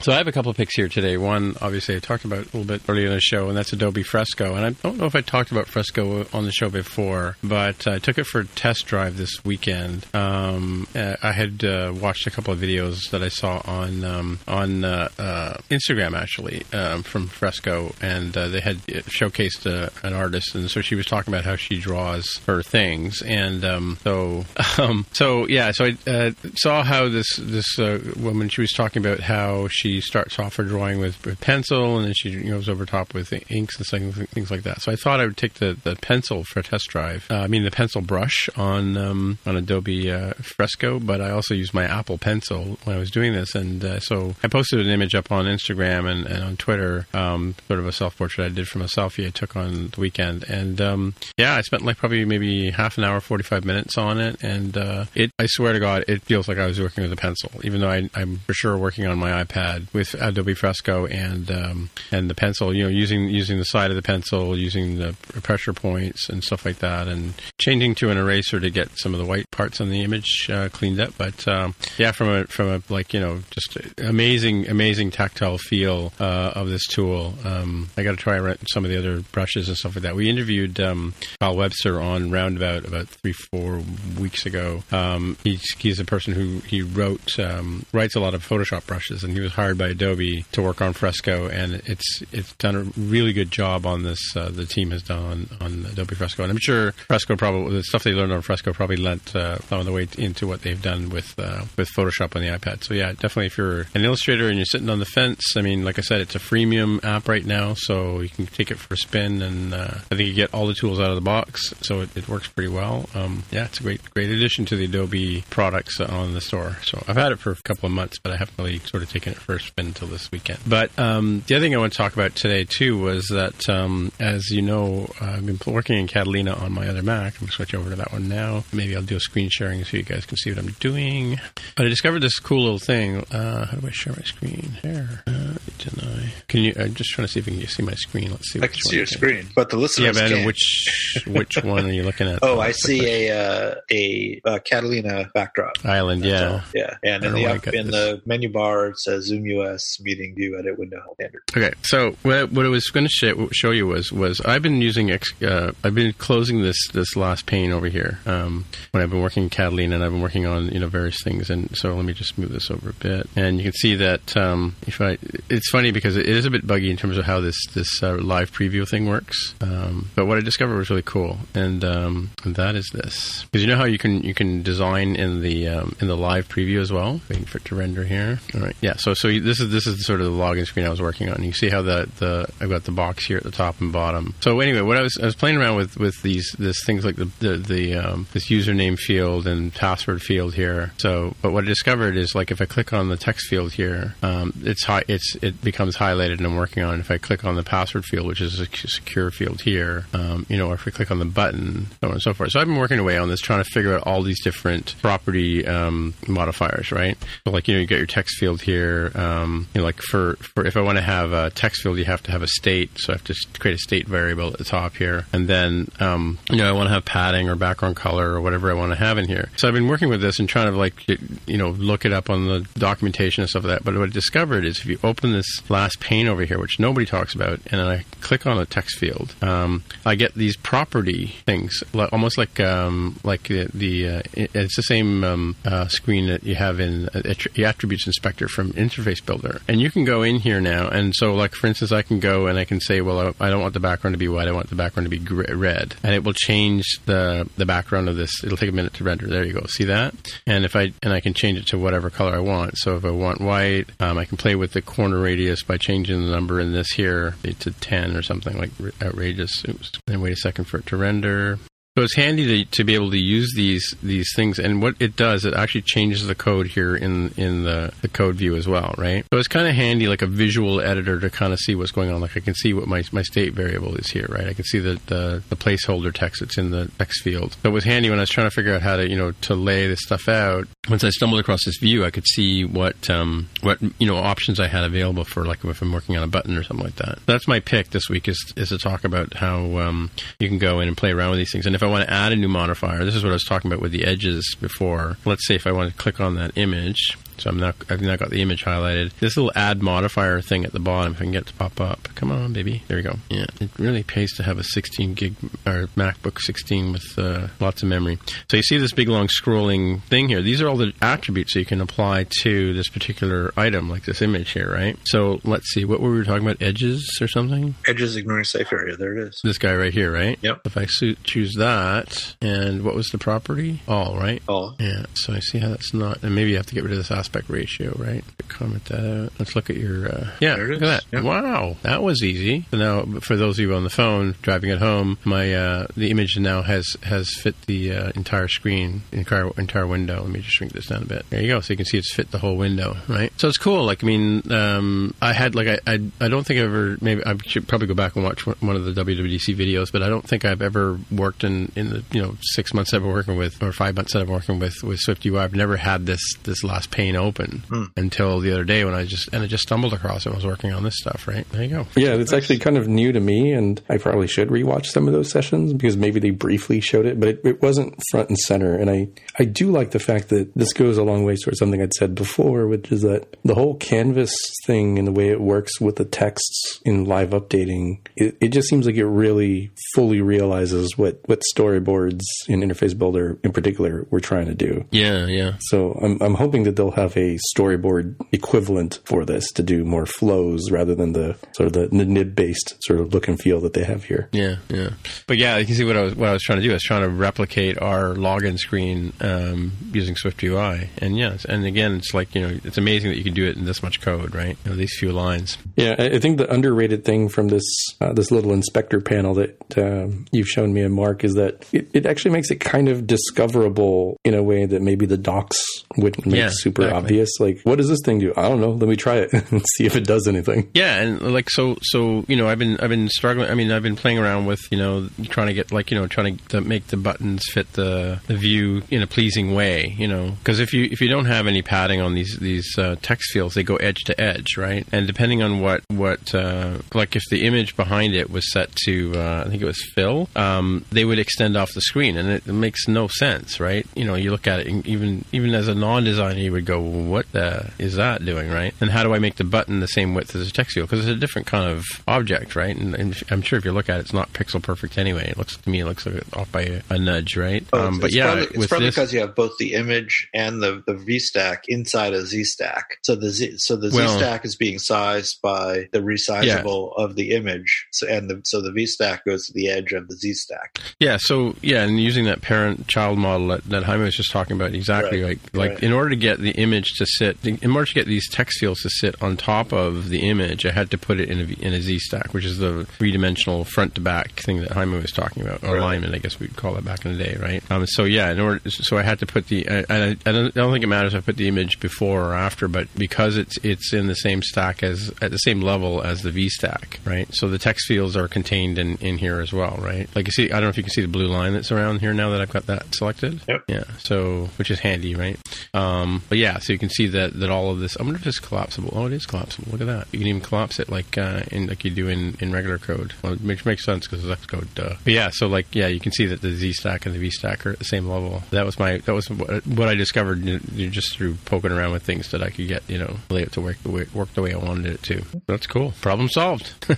So I have a couple of picks here today. One, obviously, I talked about a little bit earlier in the show, and that's Adobe Fresco. And I don't know if I talked about Fresco on the show before, but I took it for a test drive this weekend. Um, uh, I had uh, watched a couple of videos that I saw on um, on uh, uh, Instagram actually um, from Fresco, and uh, they had showcased uh, an artist, and so she was talking about how she draws her things, and um, so um, so yeah, so I uh, saw how this this uh, woman she was talking about how she starts off her drawing with, pencil, and then she goes over top with inks and things, things like that. So I thought I would take the, the pencil for a test drive. Uh, I mean the pencil brush on um, on Adobe uh, Fresco, but I also used my Apple Pencil when I was doing this, and uh, so I posted an image up on Instagram and, and on Twitter, um, sort of a self portrait I did from a selfie I took on the weekend, and um, yeah, I spent like probably maybe half an hour, forty five minutes on it, and uh, it I swear to God, it feels like I was working with a pencil, even though I, I'm for sure working on my iPad iPad with Adobe Fresco and um, and the pencil. You know, using using the side of the pencil, using the pressure points and stuff like that, and changing to an eraser to get some of the white parts on the image uh, cleaned up. But um, yeah, from a from a like you know just amazing amazing tactile feel uh, of this tool. Um, I got to try some of the other brushes and stuff like that. We interviewed um, Kyle Webster on Roundabout about three four weeks ago. Um, he's he's a person who he wrote um, writes a lot of Photoshop brushes, and he was hired by Adobe to work on Fresco, and it's it's done a really good job on this. Uh, the team has done on, on Adobe Fresco, and I'm sure Fresco probably the stuff they learned on Fresco probably lent uh, on the way into what they've done with uh, with Photoshop on the iPad. So yeah, definitely if you're an illustrator and you're sitting on the fence, I mean, like I said, it's a freemium app right now, so you can take it for a spin, and uh, I think you get all the tools out of the box, so it, it works pretty well. Um, yeah, it's a great great addition to the Adobe products on the store. So I've had it for a couple of months, but I haven't really sort of taken it for a spin until this weekend. But um, the other thing I want to talk about today too was that, um, as you know, I've been working in Catalina on my other Mac. I'm going to switch over to that one now. Maybe I'll do a screen sharing so you guys can see what I'm doing. But I discovered this cool little thing. Uh, how do I share my screen? Here. Uh, deny. Can you? I'm just trying to see if you can see my screen. Let's see. I can see your screen, but the listeners yeah, but which which one are you looking at? oh, I see a uh, a uh, Catalina backdrop island. That's yeah, all. yeah, and in the up, in the menu bar it says US meeting view edit window standard. Okay, so what, I was going to show, you was was I've been using uh, I've been closing this this last pane over here um, when I've been working in Catalina and I've been working on you know various things. And so let me just move this over a bit. And you can see that um, if I it's funny because it is a bit buggy in terms of how this this uh, live preview thing works. Um, but what I discovered was really cool. And, um, that is this. Because you know how you can you can design in the um, in the live preview as well? Waiting for it to render here. All right. Yeah so so this is this is sort of the login screen I was working on you see how the the I've got the box here at the top and bottom so anyway what I was I was playing around with with these this things like the the, the um, this username field and password field here so but what I discovered is like if I click on the text field here um, it's high it's it becomes highlighted and I'm working on it. If I click on the password field, which is a secure field here, um, you know, or if we click on the button, so on and so forth. So I've been working away on this, trying to figure out all these different property um, modifiers, right? So like, you know, you get your text field here. Um, you know, like for, for if I want to have a text field, you have to have a state. So I have to create a state variable at the top here. And then, um, you know, I want to have padding or background color or whatever I want to have in here. So I've been working with this and trying to like, you know, look it up on the documentation and stuff like that. But what I discovered is if you open this last pane over here, which nobody talks about, and I click on a text field, um, I get these property things, almost like um, like the, the uh, it's the same um, uh, screen that you have in uh, the attributes inspector from Interface Builder, and you can go in here now, and so like for instance, I can go and I can say, well, I don't want the background to be white, I want the background to be red, and it will change the the background of this. It'll take a minute to render. There you go. See that? And if I and I can change it to whatever color I want. So if I want white, um, I can play with the corner radius by changing the number in this here to 10 or something like outrageous. Oops. And wait a second for it to render. So it's handy to, to be able to use these these things, and what it does, it actually changes the code here in in the, the code view as well, right? So it's kind of handy, like a visual editor, to kind of see what's going on. Like I can see what my, my state variable is here, right? I can see the, the, the placeholder text that's in the text field. So it was handy when I was trying to figure out how to you know to lay this stuff out. Once I stumbled across this view, I could see what um, what you know options I had available for like if I'm working on a button or something like that. That's my pick this week is is to talk about how um, you can go in and play around with these things, and if I want to add a new modifier, this is what I was talking about with the edges before. Let's say if I want to click on that image, so I'm not, I've now got the image highlighted. This little add modifier thing at the bottom, if I can get it to pop up. Come on, baby. There we go. Yeah, it really pays to have a 16 gig or MacBook 16 with uh, lots of memory. So you see this big long scrolling thing here. These are all the attributes that you can apply to this particular item, like this image here, right? So let's see, what were we talking about? Edges or something? Edges ignoring safe area. There it is. This guy right here, right? Yep. If I choose that, and what was the property? All, right? All. Yeah. So I see how that's not, and maybe you have to get rid of this aspect ratio, right? Comment that out. Let's look at your. Uh, yeah, look at that. Yep. Wow, that was easy. So now, for those of you on the phone driving at home, my uh, the image now has has fit the uh, entire screen, entire entire window. Let me just shrink this down a bit. There you go. So you can see it's fit the whole window, right? So it's cool. Like I mean, um, I had like I, I I don't think I ever maybe I should probably go back and watch one of the WWDC videos, but I don't think I've ever worked in in the you know six months I've been working with or five months that I've been working with with Swift UI. I've never had this this last pane open hmm. until the other day when I just and I just stumbled across it. I was working on this stuff. Right there, you go. Yeah, it's actually kind of new to me, and I probably should rewatch some of those sessions because maybe they briefly showed it, but it, it wasn't front and center. And I I do like the fact that this goes a long way towards something I'd said before, which is that the whole canvas thing and the way it works with the texts in live updating, it, it just seems like it really fully realizes what what storyboards in Interface Builder in particular were trying to do. Yeah, yeah. So I'm, I'm hoping that they'll have a storyboard equivalent for this to do more flows rather than the sort of the nib based sort of look and feel that they have here. Yeah, yeah. But yeah, you can see what I was what I was trying to do. I was trying to replicate our login screen um, using Swift UI, and yes, and again, it's like you know, it's amazing that you can do it in this much code, right? You know, these few lines. Yeah, I I think the underrated thing from this uh, this little inspector panel that um, you've shown me and Mark is that it, it actually makes it kind of discoverable in a way that maybe the docs wouldn't make Yeah, super exactly. Obvious. Like, what does this thing do? I don't know. Let me try it and see if it does anything. Yeah, and like so, so you know, I've been I've been struggling. I mean, I've been playing around with you know trying to get like you know trying to, make the buttons fit the, the view in a pleasing way. You know, because if you if you don't have any padding on these these uh, text fields, they go edge to edge, right? And depending on what what uh, like if the image behind it was set to uh, I think it was fill, um, they would extend off the screen, and it, it makes no sense, right? You know, you look at it, and even even as a non-designer, you would go, "What the is that doing?" Right? And how do I make the button the same width as a text field? Because it's a different kind of object, right? And, and I'm sure if you look at it, it's not pixel perfect anyway. It looks to me, it looks like off by a, a nudge, right? Oh, um, but it's yeah, probably, it's probably this, because you have both the image and the, the VStack inside a ZStack. So the Z, so the Well- ZStack is being sized by the resizable of the image. So and the, so the VStack goes to the edge of the ZStack. Yeah, so yeah, and using that parent-child model that, that Jaime was just talking about, exactly Right, like like right. in order to get the image to sit, in order to get these text fields to sit on top of the image, I had to put it in a in a Z stack, which is the three-dimensional front-to-back thing that Jaime was talking about, or Right. alignment, I guess we'd call it back in the day, right? Um, so yeah, in order, so I had to put the, I, I, I, don't, I don't think it matters if I put the image before or after, but because it's it's in the same stack as at the same level as the V stack, right? So the text fields are contained in, in here as well, right? Like you see, I don't know if you can see the blue line that's around here now that I've got that selected. Yep. Yeah. So which is handy, right? Um, but yeah, so you can see that that all of this. I wonder if it's collapsible. Oh, it is collapsible. Look at that. You can even collapse it like uh, in like you do in, in regular code. Well, it makes makes sense because it's Xcode. Duh. But yeah, so like yeah, you can see that the Z stack and the V stack are at the same level. That was my that was what, I discovered you know, just through poking around with things that I could get you know lay it to work the way work the way I wanted it to. That's cool. Problem solved.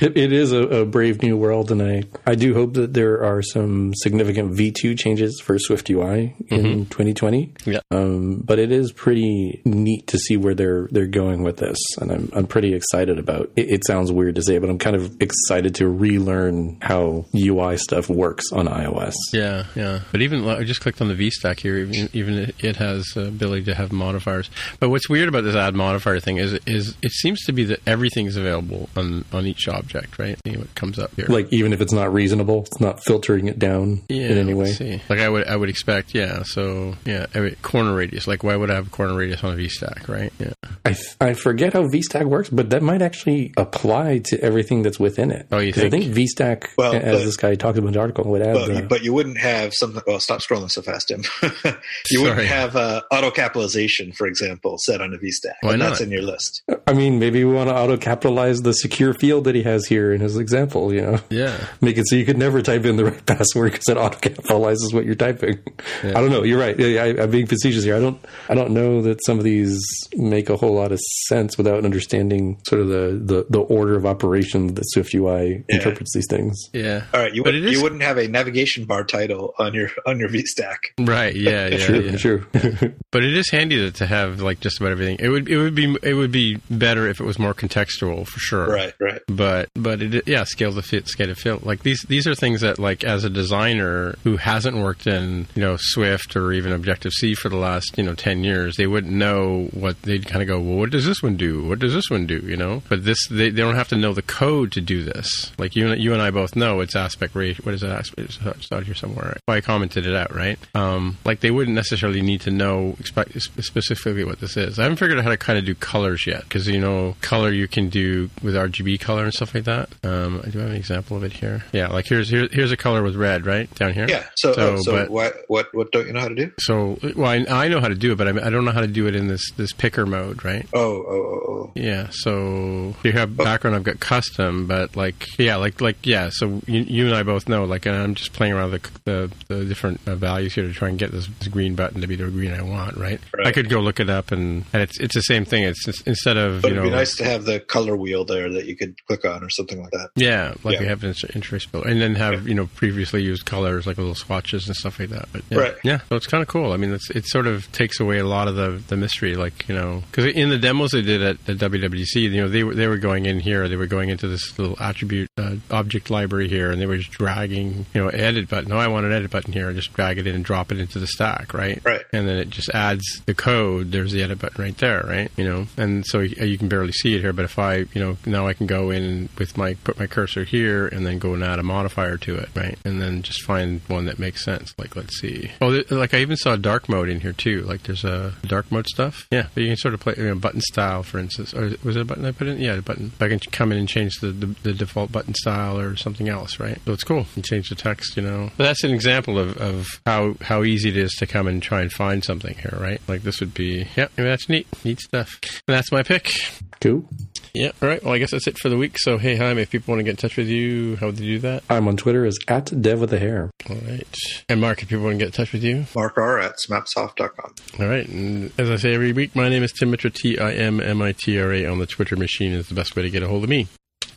It, it is a, a brave new world, and I, I do hope that there are some significant V2 changes for Swift UI in 2020. Yeah. Um, but it is pretty neat to see where they're they're going with this, and I'm I'm pretty excited about. It, it sounds weird to say, but I'm kind of excited to relearn how UI stuff works on iOS. Yeah, yeah. But even I just clicked on the V stack here. Even, even it- it has the ability to have modifiers. But what's weird about this add modifier thing is is it seems to be that everything is available on on each object, right? See what comes up here. Like even if it's not reasonable, it's not filtering it down yeah, in any way. see. Like I would I would expect, yeah. So yeah, every, corner radius. Like why would I have a corner radius on a V stack, right? Yeah. I, f- I forget how VStack works, but that might actually apply to everything that's within it. Oh, you 'Cause I think? think VStack, Well, as but- this guy talked about in the article, would add But, the, but you wouldn't have something. Well, stop scrolling so fast, Tim. you wouldn't have uh, auto capitalization, for example, set on a VStack. Why not? That's in your list. I mean, maybe we want to auto capitalize the secure field that he has here in his example, you know? Yeah. Make it so you could never type in the right password because it auto capitalizes what you're typing. I don't know. You're right. I, I, I'm being facetious here. I don't. I don't know that some of these make a whole lot of sense without understanding sort of the, the, the order of operations that Swift UI Yeah. interprets these things. Yeah. All right, you, would, it is- you wouldn't have a navigation bar title on your on your VStack. Right. Yeah. Yeah. true. yeah. True. But it is handy to, to have like just about everything. It would it would be it would be better if it was more contextual for sure. Right, right. But but it yeah scale to fit scale to fit like these these are things that like as a designer who hasn't worked in you know Swift or even Objective C for the last you know ten years they wouldn't know what they'd kind of go well what does this one do? What does this one do? You know? But this they, they don't have to know the code to do this. Like you and you and I both know it's aspect ratio what is that aspect it's out here somewhere right? I commented it out right? Um, like they wouldn't necessarily need to know expe- specifically what this is. I haven't figured out how to kind of do colors yet because you know color you can do with RGB color and stuff like that. Um, I do have an example of it here. Yeah like here's here, here's a color with red right? Down here? Yeah. So, So, so, but- what what what don't you know how to do? so, well, I, I know how to do it, but I, I don't know how to do it in this this picker mode, right? Oh, oh, oh, oh. Yeah. So you have background. I've got custom, but like yeah, like like yeah. So you, you and I both know. Like, and I'm just playing around with the the, the different uh, values here to try and get this, this green button to be the green I want, right? Right. I could go look it up, and, and it's it's the same thing. It's just, instead of But you it'd know be nice to have the color wheel there that you could click on or something like that. Yeah, like Yeah. we have in interest bill, and then have you know previously used colors like little swatches and stuff like that. But yeah, Right. yeah, so it's kind of cool. I mean, it's it sort of takes away a lot of the the mystery, like you know, because in the demos they did at the WWDC, you know, they were they were going in here, they were going into this little attribute uh, object library here, and they were just dragging, you know, edit button. No, I want an edit button here. Just drag it in and drop it into the stack, right? Right. And then it just adds the code. There's the edit button right there, right? You know, and so you, you can barely see it here. But if I, you know, now I can go in with my put my cursor here and then go and add a modifier to it, right? And then just find one that makes sense. Like let's see. Oh, there, like I even saw dark mode in here too. Like there's a Uh, dark mode stuff. Yeah, but you can sort of play you know, button style, for instance. Or was it a button I put in? Yeah, a button. I can come in and change the, the, the default button style or something else, right? So it's cool. You change the text, you know. But that's an example of, of how how easy it is to come and try and find something here, right? Like this would be, yeah, that's neat, neat stuff. And that's my pick. Cool. Yeah, all right. Well, I guess that's it for the week. So, hey, Jaime, if people want to get in touch with you, how would they do that? I'm on Twitter as at Dev with a hair. All right. And Mark, if people want to get in touch with you, Mark R at smapsoft.com. all right. And as I say every week, my name is Tim Mitra, T I M M I T R A on the Twitter machine is the best way to get a hold of me.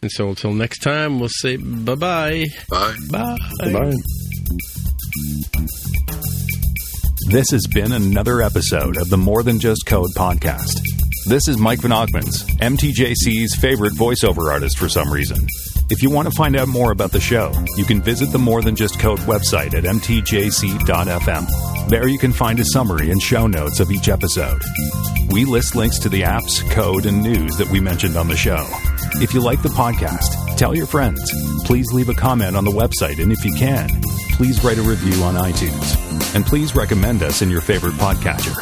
And so until next time, we'll say bye-bye. Bye. Bye. Bye. This has been another episode of the More Than Just Code podcast. This is Mike Van Ogmans, MTJC's favorite voiceover artist for some reason. If you want to find out more about the show, you can visit the More Than Just Code website at mtjc.fm. There you can find a summary and show notes of each episode. We list links to the apps, code, and news that we mentioned on the show. If you like the podcast, tell your friends. Please leave a comment on the website, and if you can, please write a review on iTunes. And please recommend us in your favorite podcatcher.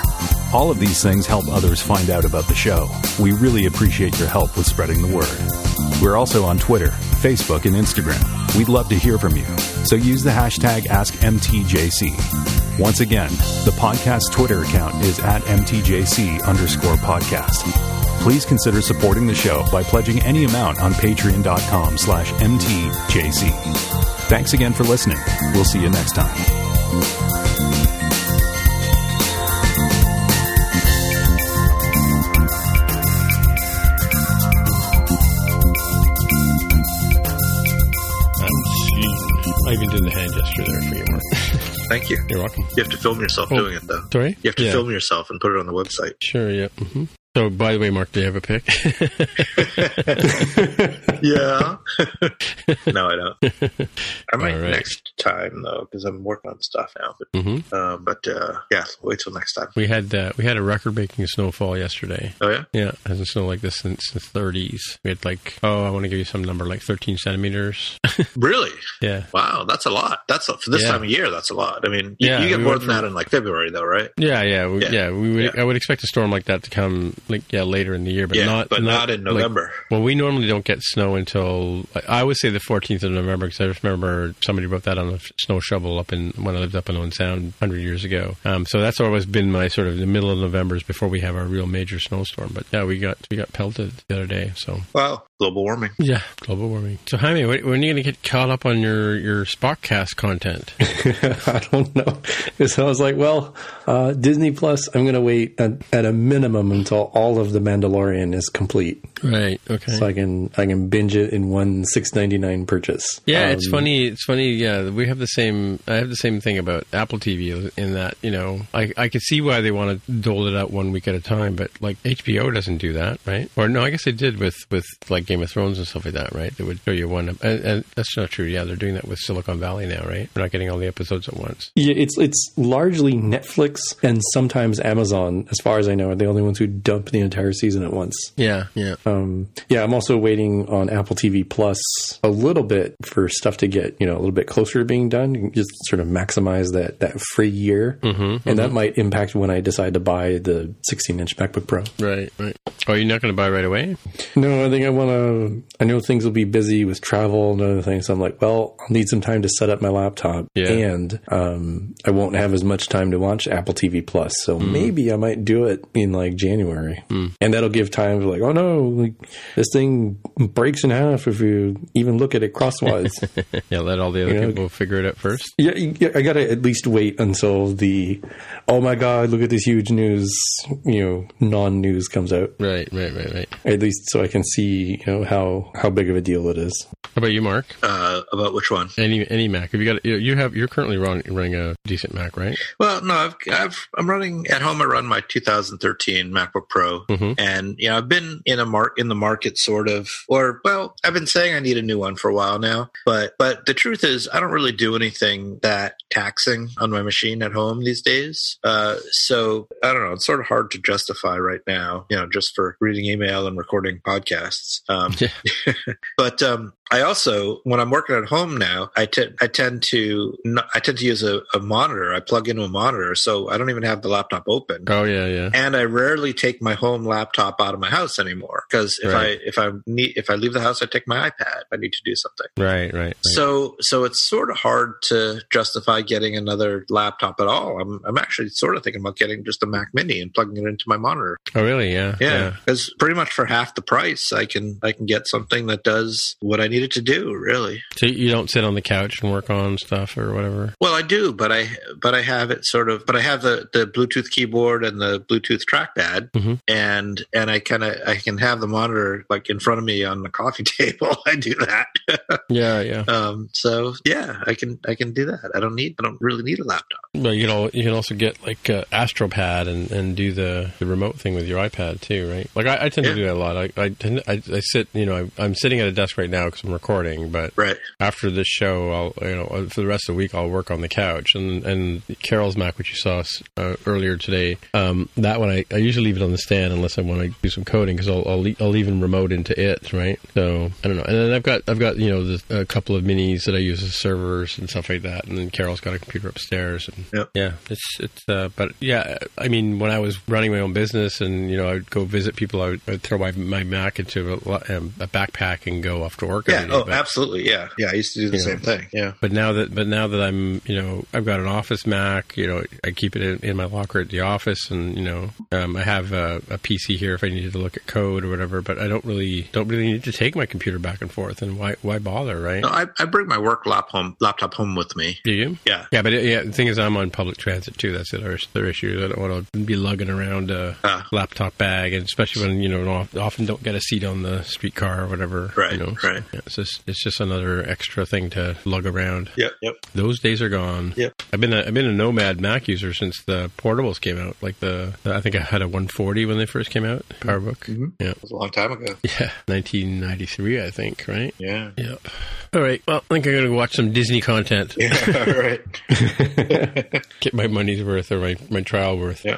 All of these things help others find out about the show. We really appreciate your help with spreading the word. We're also on Twitter, Facebook, and Instagram. We'd love to hear from you. So use the hashtag AskMTJC. Once again, the podcast Twitter account is at MTJC underscore podcast. Please consider supporting the show by pledging any amount on patreon.com slash MTJC. Thanks again for listening. We'll see you next time. I even did the hand gesture there for you, Mark. Thank you. You're welcome. You have to film yourself Oh. doing it, though. Sorry? You have to Yeah. film yourself and put it on the website. Sure, yeah. hmm So, by the way, Mark, do you have a pick? Yeah. no, I don't. I might right. next time though, because I'm working on stuff now. But, hmm uh, but uh, yeah, wait till next time. We had uh, we had a record-breaking snowfall yesterday. Oh yeah. Yeah, it hasn't snowed like this since the 30s. We had like, oh, I want to give you some number, like 13 centimeters. Really? yeah, Wow, that's a lot. That's a, for this Yeah. time of year. That's a lot. I mean, you, Yeah, you get we more than that in like February, though, right? yeah, yeah, we, Yeah. yeah. We would, Yeah. I would expect a storm like that to come, like, yeah, later in the year, but yeah, not, but not, in like- November. well, we normally don't get snow until I would say the 14th of November because I just remember somebody wrote that on a snow shovel up in when I lived up in Owen Sound 100 years ago. Um, so that's always been my sort of the middle of November is before we have our real major snowstorm. But yeah, we got we got pelted the other day. So wow, global warming. yeah, global warming. So Jaime, when when are you going to get caught up on your your Spockcast content? I don't know. So I was like, well, uh, Disney Plus, I'm going to wait at, at a minimum until all of The Mandalorian is complete. Right. Okay. So I can I can binge it in one six ninety nine purchase. Yeah, it's Um, funny. It's funny. Yeah, we have the same. I have the same thing about Apple TV in that you know I I could see why they want to dole it out one week at a time, but like HBO doesn't do that, right? Or no, I guess they did with with like Game of Thrones and stuff like that, right? They would show you one, and, and that's not true. Yeah, they're doing that with Silicon Valley now, right? They're not getting all the episodes at once. Yeah, it's it's largely Netflix and sometimes Amazon, as far as I know, are the only ones who dump the entire season at once. Yeah, yeah. Um, yeah, I'm also waiting on Apple TV Plus a little bit for stuff to get you know a little bit closer to being done. Just sort of maximize that that free year, mm-hmm, and mm-hmm. that might impact when I decide to buy the 16 inch MacBook Pro. Right, right. Oh, you're not going to buy right away? No, I think I want to. I know things will be busy with travel and other things. So I'm like, well, I'll need some time to set up my laptop, yeah. and um, I won't have as much time to watch Apple TV Plus. So mm. maybe I might do it in like January, mm. and that'll give time to like, oh no, like, this thing breaks in half if you even look at it crosswise. yeah, let all the other you people know, figure it out first. Yeah, I got to at least wait until the oh my god, look at this huge news, you know, non-news comes out. Right, right, right, right. At least so I can see, you know, how how big of a deal it is. How about you, Mark? Uh, about which one? Any any Mac? Have you got? You have. You're currently running, running a decent Mac, right? Well, no, I've, I've I'm running at home. I run my 2013 MacBook Pro, mm-hmm. and you know I've been in a in the market sort of, or well, I've been saying I need a new one for a while now. But but the truth is, I don't really do anything that taxing on my machine at home these days. Uh, so I don't know. It's sort of hard to justify right now, you know, just for reading email and recording podcasts. Um, yeah. but um, I also, when I'm working at home now, I, t- I tend to I tend to use a, a, monitor. I plug into a monitor, so I don't even have the laptop open. Oh yeah, yeah. And I rarely take my home laptop out of my house anymore because if right. I if I need if I leave the house, I take my iPad. I need to do something. Right, right, right. So so it's sort of hard to justify getting another laptop at all. I'm I'm actually sort of thinking about getting just a Mac Mini and plugging it into my monitor. Oh really? Yeah. Yeah. Because yeah. pretty much for half the price, I can I can get something that does what I need it to do. Really. So you don't sit on the couch and work on stuff or whatever. Well, I do, but I but I have it sort of. But I have the the Bluetooth keyboard and the Bluetooth trackpad, mm-hmm. and and I kind of I can have the monitor like in front of me on the coffee table. I do that. yeah, yeah. Um. So yeah, I can I can do that. I don't need I don't really need a laptop. Well, you know you can also get like uh, AstroPad and and do the the remote thing with your iPad too, right? Like I, I tend yeah. to do that a lot. I I, tend I, I sit you know I, I'm sitting at a desk right now because I'm recording, but right after this show, I'll you know for the rest of the week I'll work on the couch and and Carol's Mac, which you saw uh, earlier today. Um, that one I, I usually leave it on the stand unless I want to do some coding because I'll I'll, I'll even remote into it, right? So I don't know. And then I've got I've got you know the, a couple of minis that I use as servers and stuff like that. And then Carol's got a computer upstairs. And yep. Yeah, it's it's. Uh, but yeah, I mean, when I was running my own business and you know I'd go visit people, I would, I'd throw my, my Mac into a, um, a, backpack and go off to work. Yeah. oh, but, absolutely. Yeah. Yeah. I used to do the same know, thing. Yeah. But now that but now that I'm you know I've got an office Mac, you know I keep it in, in my locker at the office, and you know um, I have a, a, PC here if I needed to look at code or whatever. But I don't really don't really need to take my computer back and forth, and why why bother, right? No, I, I bring my work lap home, laptop home with me. Do you? Yeah. Yeah, but it, yeah, the thing is, I'm on public transit too. That's the other issue. I don't want to be lugging around a uh, laptop bag, and especially when you know often don't get a seat on the streetcar or whatever. Right. You know, right. So, yeah, it's just it's just another extra thing to lug around. Yep. Yep. Those days are gone. Yep. I've been a, I've been a Nomad Mac user since the portables came out. Like the, the I think I had a 140 when they first came out. PowerBook. Mm-hmm. Yeah. It was a long time ago. Yeah. 1993, I think. Right. Yeah. Yep. All right. Well, I think I'm going to watch some Disney content. Yeah. All right. Get my money's worth or my, my trial worth. Yeah.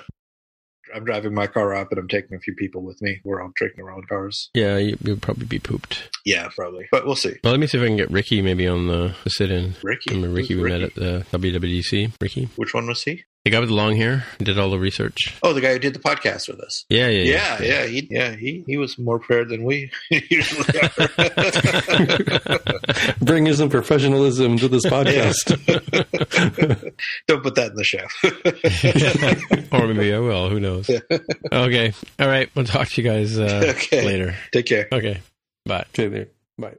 I'm driving my car up and I'm taking a few people with me. We're all taking our own cars. Yeah, you, will probably be pooped. Yeah, probably. But we'll see. Well, let me see if I can get Ricky maybe on the, the sit in. Ricky? Remember Ricky Who's we Ricky? met at the WWDC? Ricky? Which one was he? The guy with the long hair did all the research. Oh, the guy who did the podcast with us. Yeah, yeah, yeah, yeah. yeah he, yeah, he, he was more prepared than we usually are. Bringing some professionalism to this podcast. Don't put that in the show. or maybe I will. Who knows? Okay. All right. We'll talk to you guys uh, okay. later. Take care. Okay. Bye. Okay. There. Bye.